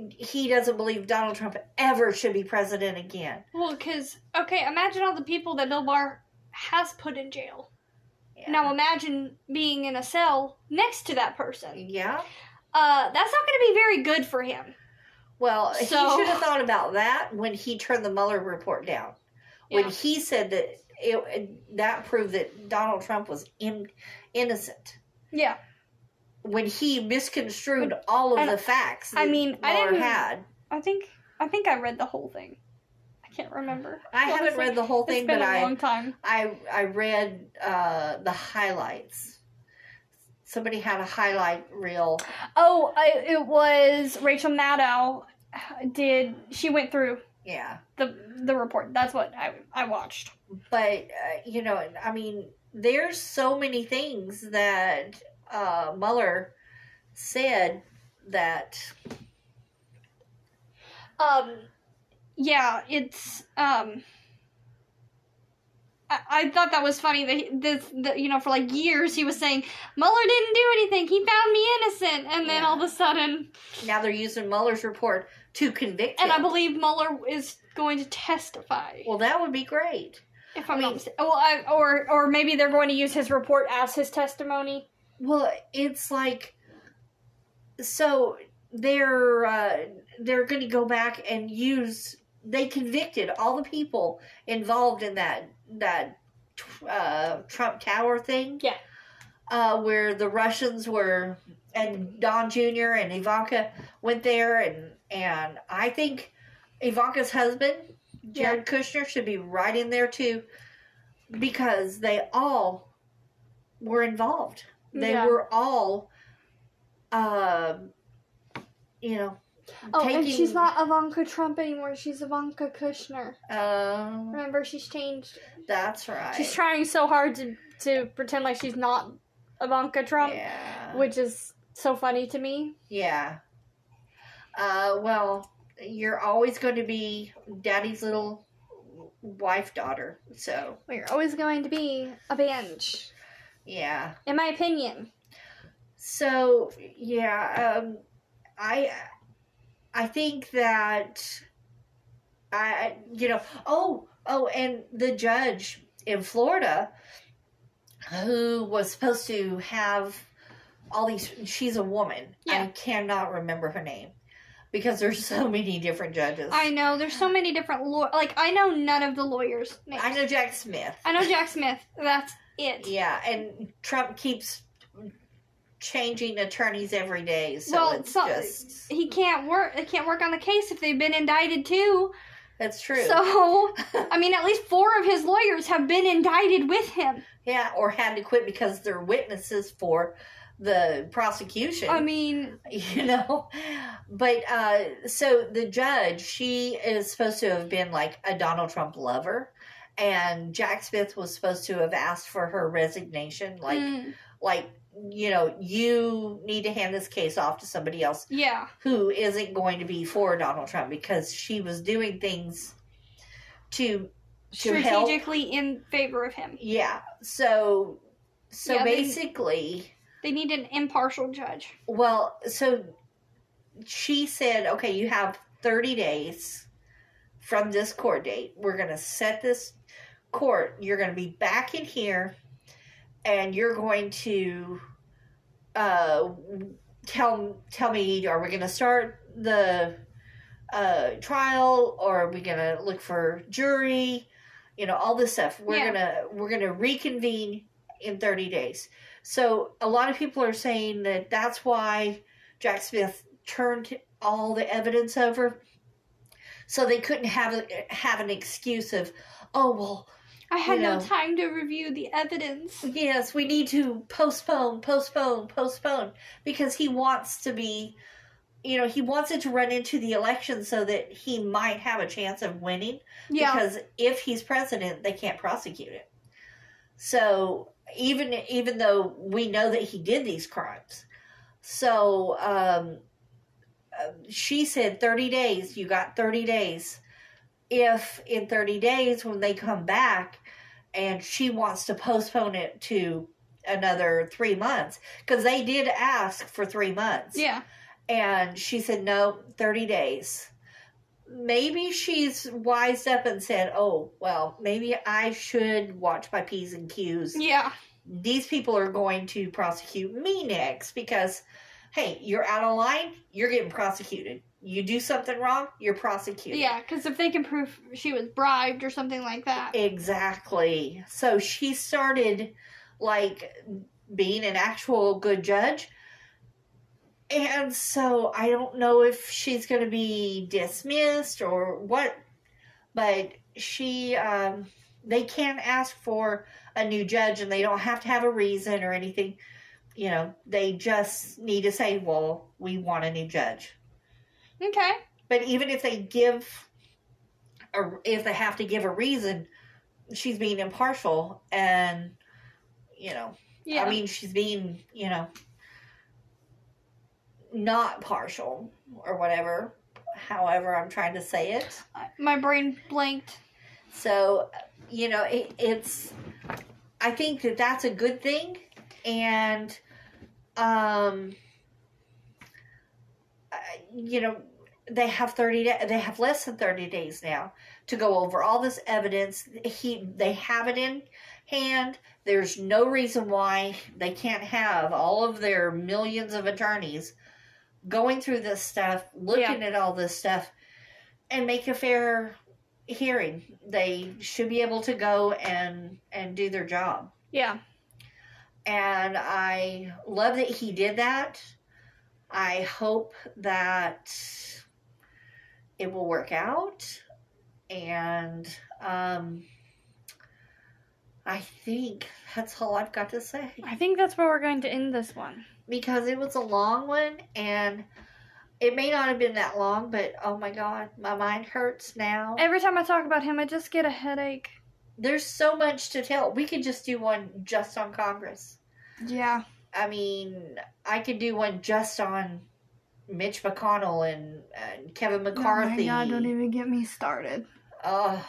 Speaker 1: he doesn't believe Donald Trump ever should be president again.
Speaker 2: Well, because, okay, imagine all the people that Bill Barr has put in jail.
Speaker 1: Yeah.
Speaker 2: Now imagine being in a cell next to that person.
Speaker 1: yeah.
Speaker 2: Uh, that's not going to be very good for him.
Speaker 1: Well, he should have thought about that when he turned the Mueller report down. When
Speaker 2: Yeah.
Speaker 1: he said that it, that proved that Donald Trump was in, innocent.
Speaker 2: Yeah.
Speaker 1: When he misconstrued all of
Speaker 2: And
Speaker 1: the facts that
Speaker 2: I mean, I didn't-
Speaker 1: had.
Speaker 2: I think I think I read the whole thing. I can't remember.
Speaker 1: I haven't read the whole thing, but
Speaker 2: a
Speaker 1: I
Speaker 2: long time.
Speaker 1: I I read uh, the highlights. somebody had a highlight reel.
Speaker 2: Oh, I, it was Rachel Maddow. Did she went through
Speaker 1: Yeah.
Speaker 2: the the report? That's what I I watched.
Speaker 1: But, uh, you know, I mean, there's so many things that uh, Mueller said that,
Speaker 2: Um, yeah, it's um. I, thought that was funny that he, this, the, you know, for like years he was saying Mueller didn't do anything. He found me innocent, and then
Speaker 1: Yeah.
Speaker 2: all of a sudden,
Speaker 1: now they're using Mueller's report to convict
Speaker 2: and. I believe Mueller is going to testify.
Speaker 1: well, that would be great.
Speaker 2: if I'm
Speaker 1: I
Speaker 2: not
Speaker 1: mean-
Speaker 2: mistaken. Well, I, or or maybe they're going to use his report as his testimony.
Speaker 1: Well, it's like so they're uh, they're going to go back and use they convicted all the people involved in that that uh, Trump Tower thing.
Speaker 2: Yeah.
Speaker 1: Uh, where the Russians were and Don Jr. and Ivanka went there and and I think Ivanka's husband Jared Kushner should be right in there too because they all were involved. They
Speaker 2: Yeah.
Speaker 1: were all, um, you know,
Speaker 2: Oh, and she's not Ivanka Trump anymore. She's Ivanka Kushner.
Speaker 1: Um,
Speaker 2: Remember, she's changed.
Speaker 1: that's right.
Speaker 2: She's trying so hard to to pretend like she's not Ivanka Trump,
Speaker 1: Yeah.
Speaker 2: which is so funny to me.
Speaker 1: Yeah. Uh, well, you're always going to be daddy's little wife daughter. So,
Speaker 2: We're always going to be a bench,
Speaker 1: yeah.
Speaker 2: in my opinion.
Speaker 1: So, yeah, um, I I think that I you know, oh, oh and the judge in Florida who was supposed to have all these she's a woman. I cannot remember her name because there's so many different judges.
Speaker 2: I know there's so many different law. Like I know none of the lawyers. Names.
Speaker 1: I know Jack Smith.
Speaker 2: I know Jack Smith. That's it.
Speaker 1: Yeah, and Trump keeps changing attorneys every day, so
Speaker 2: Well,
Speaker 1: it's
Speaker 2: so-
Speaker 1: just
Speaker 2: He can't work. They can't work on the case if they've been indicted too.
Speaker 1: that's true.
Speaker 2: So I mean, at least four of his lawyers have been indicted with him.
Speaker 1: yeah, or had to quit because they're witnesses for the prosecution.
Speaker 2: I mean,
Speaker 1: you know, but uh, so the judge, she is supposed to have been like a Donald Trump lover, and Jack Smith was supposed to have asked for her resignation, like
Speaker 2: mm,
Speaker 1: like you know, you need to hand this case off to somebody else
Speaker 2: yeah,
Speaker 1: who isn't going to be for Donald Trump because she was doing things to to help.
Speaker 2: strategically in favor of him.
Speaker 1: Yeah. So so
Speaker 2: Yeah,
Speaker 1: basically,
Speaker 2: They need an impartial judge.
Speaker 1: well, so she said, "Okay, you have 30 days from this court date. We're going to set this court. You're going to be back in here and you're going to uh tell tell me are we going to start the uh trial or are we going to look for jury? You know, all this stuff. We're
Speaker 2: Yeah.
Speaker 1: going to we're going to reconvene in 30 days." So, a lot of people are saying that that's why Jack Smith turned all the evidence over so they couldn't have a, have an excuse of oh well
Speaker 2: I had
Speaker 1: You
Speaker 2: no time to review the evidence.
Speaker 1: yes we need to postpone postpone postpone because he wants to be you know he wants it to run into the election so that he might have a chance of winning
Speaker 2: Yeah,
Speaker 1: because if he's president they can't prosecute it so even even though we know that he did these crimes. So um uh, she said 30 days you got 30 days. If in 30 days when they come back and she wants to postpone it to another three months because they did ask for three months.
Speaker 2: Yeah,
Speaker 1: and she said, no, 30 days. Maybe she's wised up and said, oh, well, maybe I should watch my P's and Q's.
Speaker 2: yeah,
Speaker 1: These people are going to prosecute me next because, hey, you're out of line, you're getting prosecuted. You do something wrong, you're prosecuted.
Speaker 2: yeah. Because if they can prove she was bribed or something like that,
Speaker 1: Exactly. So she started like being an actual good judge. And so I don't know if she's going to be dismissed or what, but she, um, they can ask for a new judge and they don't have to have a reason or anything. you know, they just need to say, well, we want a new judge.
Speaker 2: Okay.
Speaker 1: But even if they give, or if they have to give a reason, she's being impartial and, you know,
Speaker 2: Yeah.
Speaker 1: I mean, she's being, you know, not partial or whatever. However, I'm trying to say it.
Speaker 2: my brain blanked.
Speaker 1: So, you know, it, it's. I think that that's a good thing, and, um, you know, they have thirty. da- They have less than thirty days now to go over all this evidence. He, they have it in hand. There's no reason why they can't have all of their millions of attorneys going through this stuff, looking at all this stuff, and make a fair hearing. They should be able to go and and do their job.
Speaker 2: Yeah.
Speaker 1: And I love that he did that. I hope that it will work out. And um I think that's all I've got to say.
Speaker 2: I think that's where we're going to end this one.
Speaker 1: Because it was a long one and it may not have been that long, but oh my god, my mind hurts now.
Speaker 2: Every time I talk about him, I just get a headache.
Speaker 1: There's so much to tell. We could just do one just on Congress.
Speaker 2: Yeah.
Speaker 1: I mean, I could do one just on Mitch McConnell and, and Kevin McCarthy.
Speaker 2: Oh my god, don't even get me started.
Speaker 1: Ugh.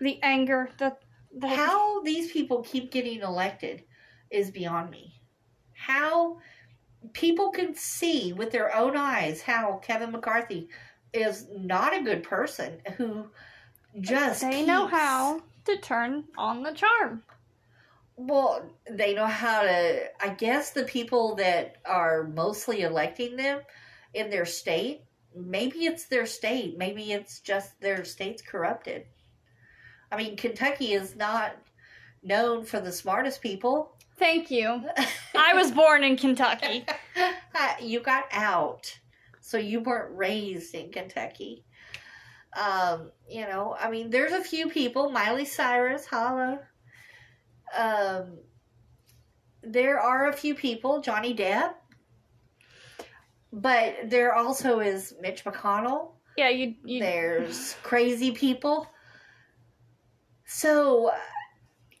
Speaker 2: The anger that, that
Speaker 1: how these people keep getting elected is beyond me. How people can see with their own eyes how Kevin McCarthy is not a good person who just
Speaker 2: they know how to turn on the charm.
Speaker 1: Well, they know how to. I guess the people that are mostly electing them in their state, maybe it's their state, maybe it's just their state's corrupted. I mean, Kentucky is not known for the smartest people.
Speaker 2: Thank you. I was born in Kentucky.
Speaker 1: you got out, so you weren't raised in Kentucky. Um, you know, I mean, there's a few people, Miley Cyrus, holla. Um, there are a few people, Johnny Depp, but there also is Mitch McConnell.
Speaker 2: Yeah, you you
Speaker 1: There's crazy people. So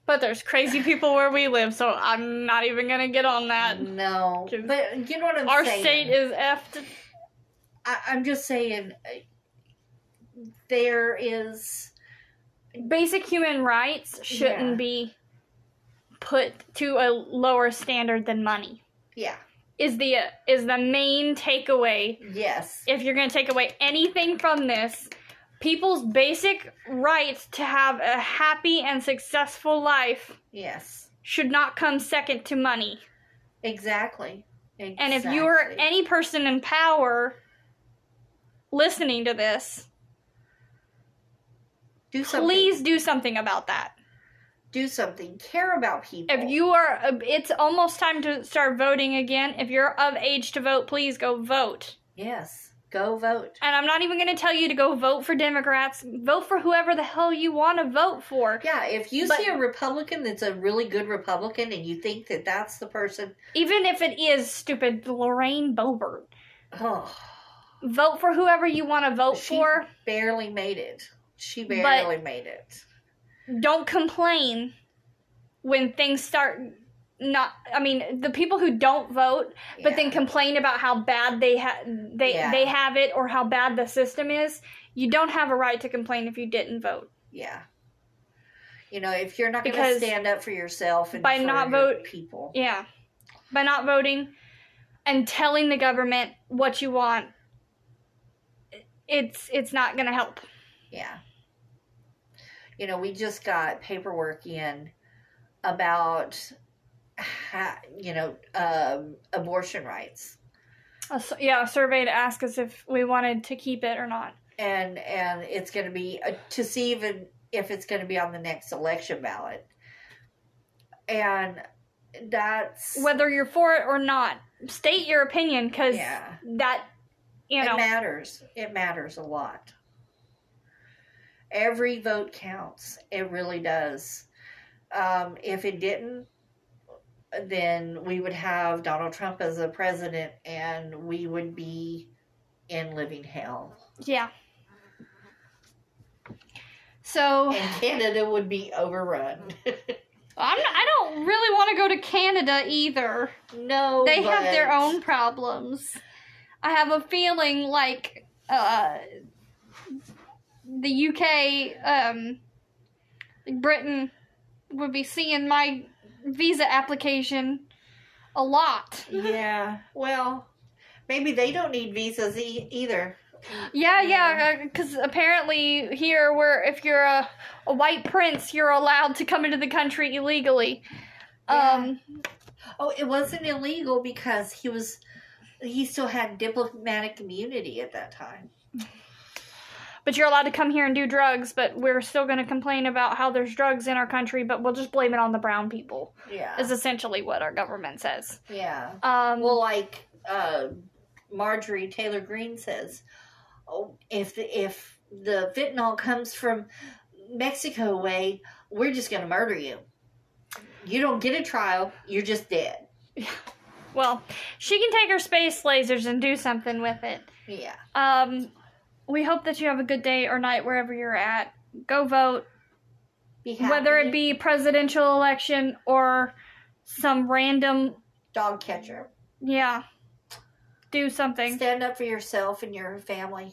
Speaker 2: but there's crazy people where we live, so I'm not even gonna get on that.
Speaker 1: no, but you know what I'm
Speaker 2: Our
Speaker 1: saying.
Speaker 2: state is effed.
Speaker 1: I, I'm just saying, uh, there is
Speaker 2: Basic human rights shouldn't
Speaker 1: Yeah.
Speaker 2: be put to a lower standard than money.
Speaker 1: yeah,
Speaker 2: Is the is the main takeaway
Speaker 1: yes,
Speaker 2: if you're going to take away anything from this, people's basic right to have a happy and successful life
Speaker 1: yes,
Speaker 2: should not come second to money.
Speaker 1: exactly.
Speaker 2: And if you're any person in power listening to this,
Speaker 1: do something,
Speaker 2: please do something about that.
Speaker 1: do something. Care about people.
Speaker 2: If you are, it's almost time to start voting again. If you're of age to vote, please go vote.
Speaker 1: yes, go vote.
Speaker 2: And I'm not even going to tell you to go vote for Democrats. Vote for whoever the hell you want to vote for.
Speaker 1: Yeah, if you
Speaker 2: But-
Speaker 1: see a Republican that's a really good Republican and you think that that's the person,
Speaker 2: Even if it is stupid Lorraine Boebert.
Speaker 1: oh,
Speaker 2: Vote for whoever you want to vote
Speaker 1: She-
Speaker 2: for.
Speaker 1: barely made it. She barely made it.
Speaker 2: Don't complain when things start not I mean the people who don't vote but then complain about how bad they ha- they
Speaker 1: Yeah.
Speaker 2: they have it or how bad the system is, you don't have a right to complain if you didn't vote.
Speaker 1: Yeah. You know, if you're not going to stand up for yourself and
Speaker 2: by not vote-
Speaker 1: people,
Speaker 2: Yeah. By not voting and telling the government what you want it's it's not going to help.
Speaker 1: yeah. You know, we just got paperwork in about, you know, um, abortion rights,
Speaker 2: yeah, a survey to ask us if we wanted to keep it or not.
Speaker 1: and and it's going to be uh, to see even if it's going to be on the next election ballot, and that's
Speaker 2: Whether you're for it or not, state your opinion cuz
Speaker 1: yeah.
Speaker 2: that you
Speaker 1: it
Speaker 2: know
Speaker 1: matters. It matters a lot. Every vote counts. It really does. Um, if it didn't, then we would have Donald Trump as a president and we would be in living hell.
Speaker 2: Yeah. So
Speaker 1: And Canada would be overrun.
Speaker 2: I'm not, I don't really want to go to Canada either.
Speaker 1: no,
Speaker 2: They have their own problems. I have a feeling like uh, the UK, um, Britain, would be seeing my visa application a lot.
Speaker 1: Yeah, well, maybe they don't need visas e- either.
Speaker 2: Yeah, yeah, because apparently here, where if you're a, a white prince, you're allowed to come into the country illegally. Um,
Speaker 1: Oh, it wasn't illegal because he was he still had diplomatic immunity at that time.
Speaker 2: But you're allowed to come here and do drugs. But we're still going to complain about how there's drugs in our country, but we'll just blame it on the brown people.
Speaker 1: Yeah.
Speaker 2: Is essentially what our government says.
Speaker 1: yeah.
Speaker 2: Um,
Speaker 1: Well, like uh, Marjorie Taylor Greene says, oh, if the, if the fentanyl comes from Mexico way, we're just going to murder you. You don't get a trial. You're just dead. Yeah.
Speaker 2: well, she can take her space lasers and do something with it.
Speaker 1: Yeah.
Speaker 2: Um, we hope that you have a good day or night wherever you're at. Go vote.
Speaker 1: Be happy.
Speaker 2: whether it be presidential election or some random
Speaker 1: dog catcher.
Speaker 2: yeah do something
Speaker 1: Stand up for yourself and your family.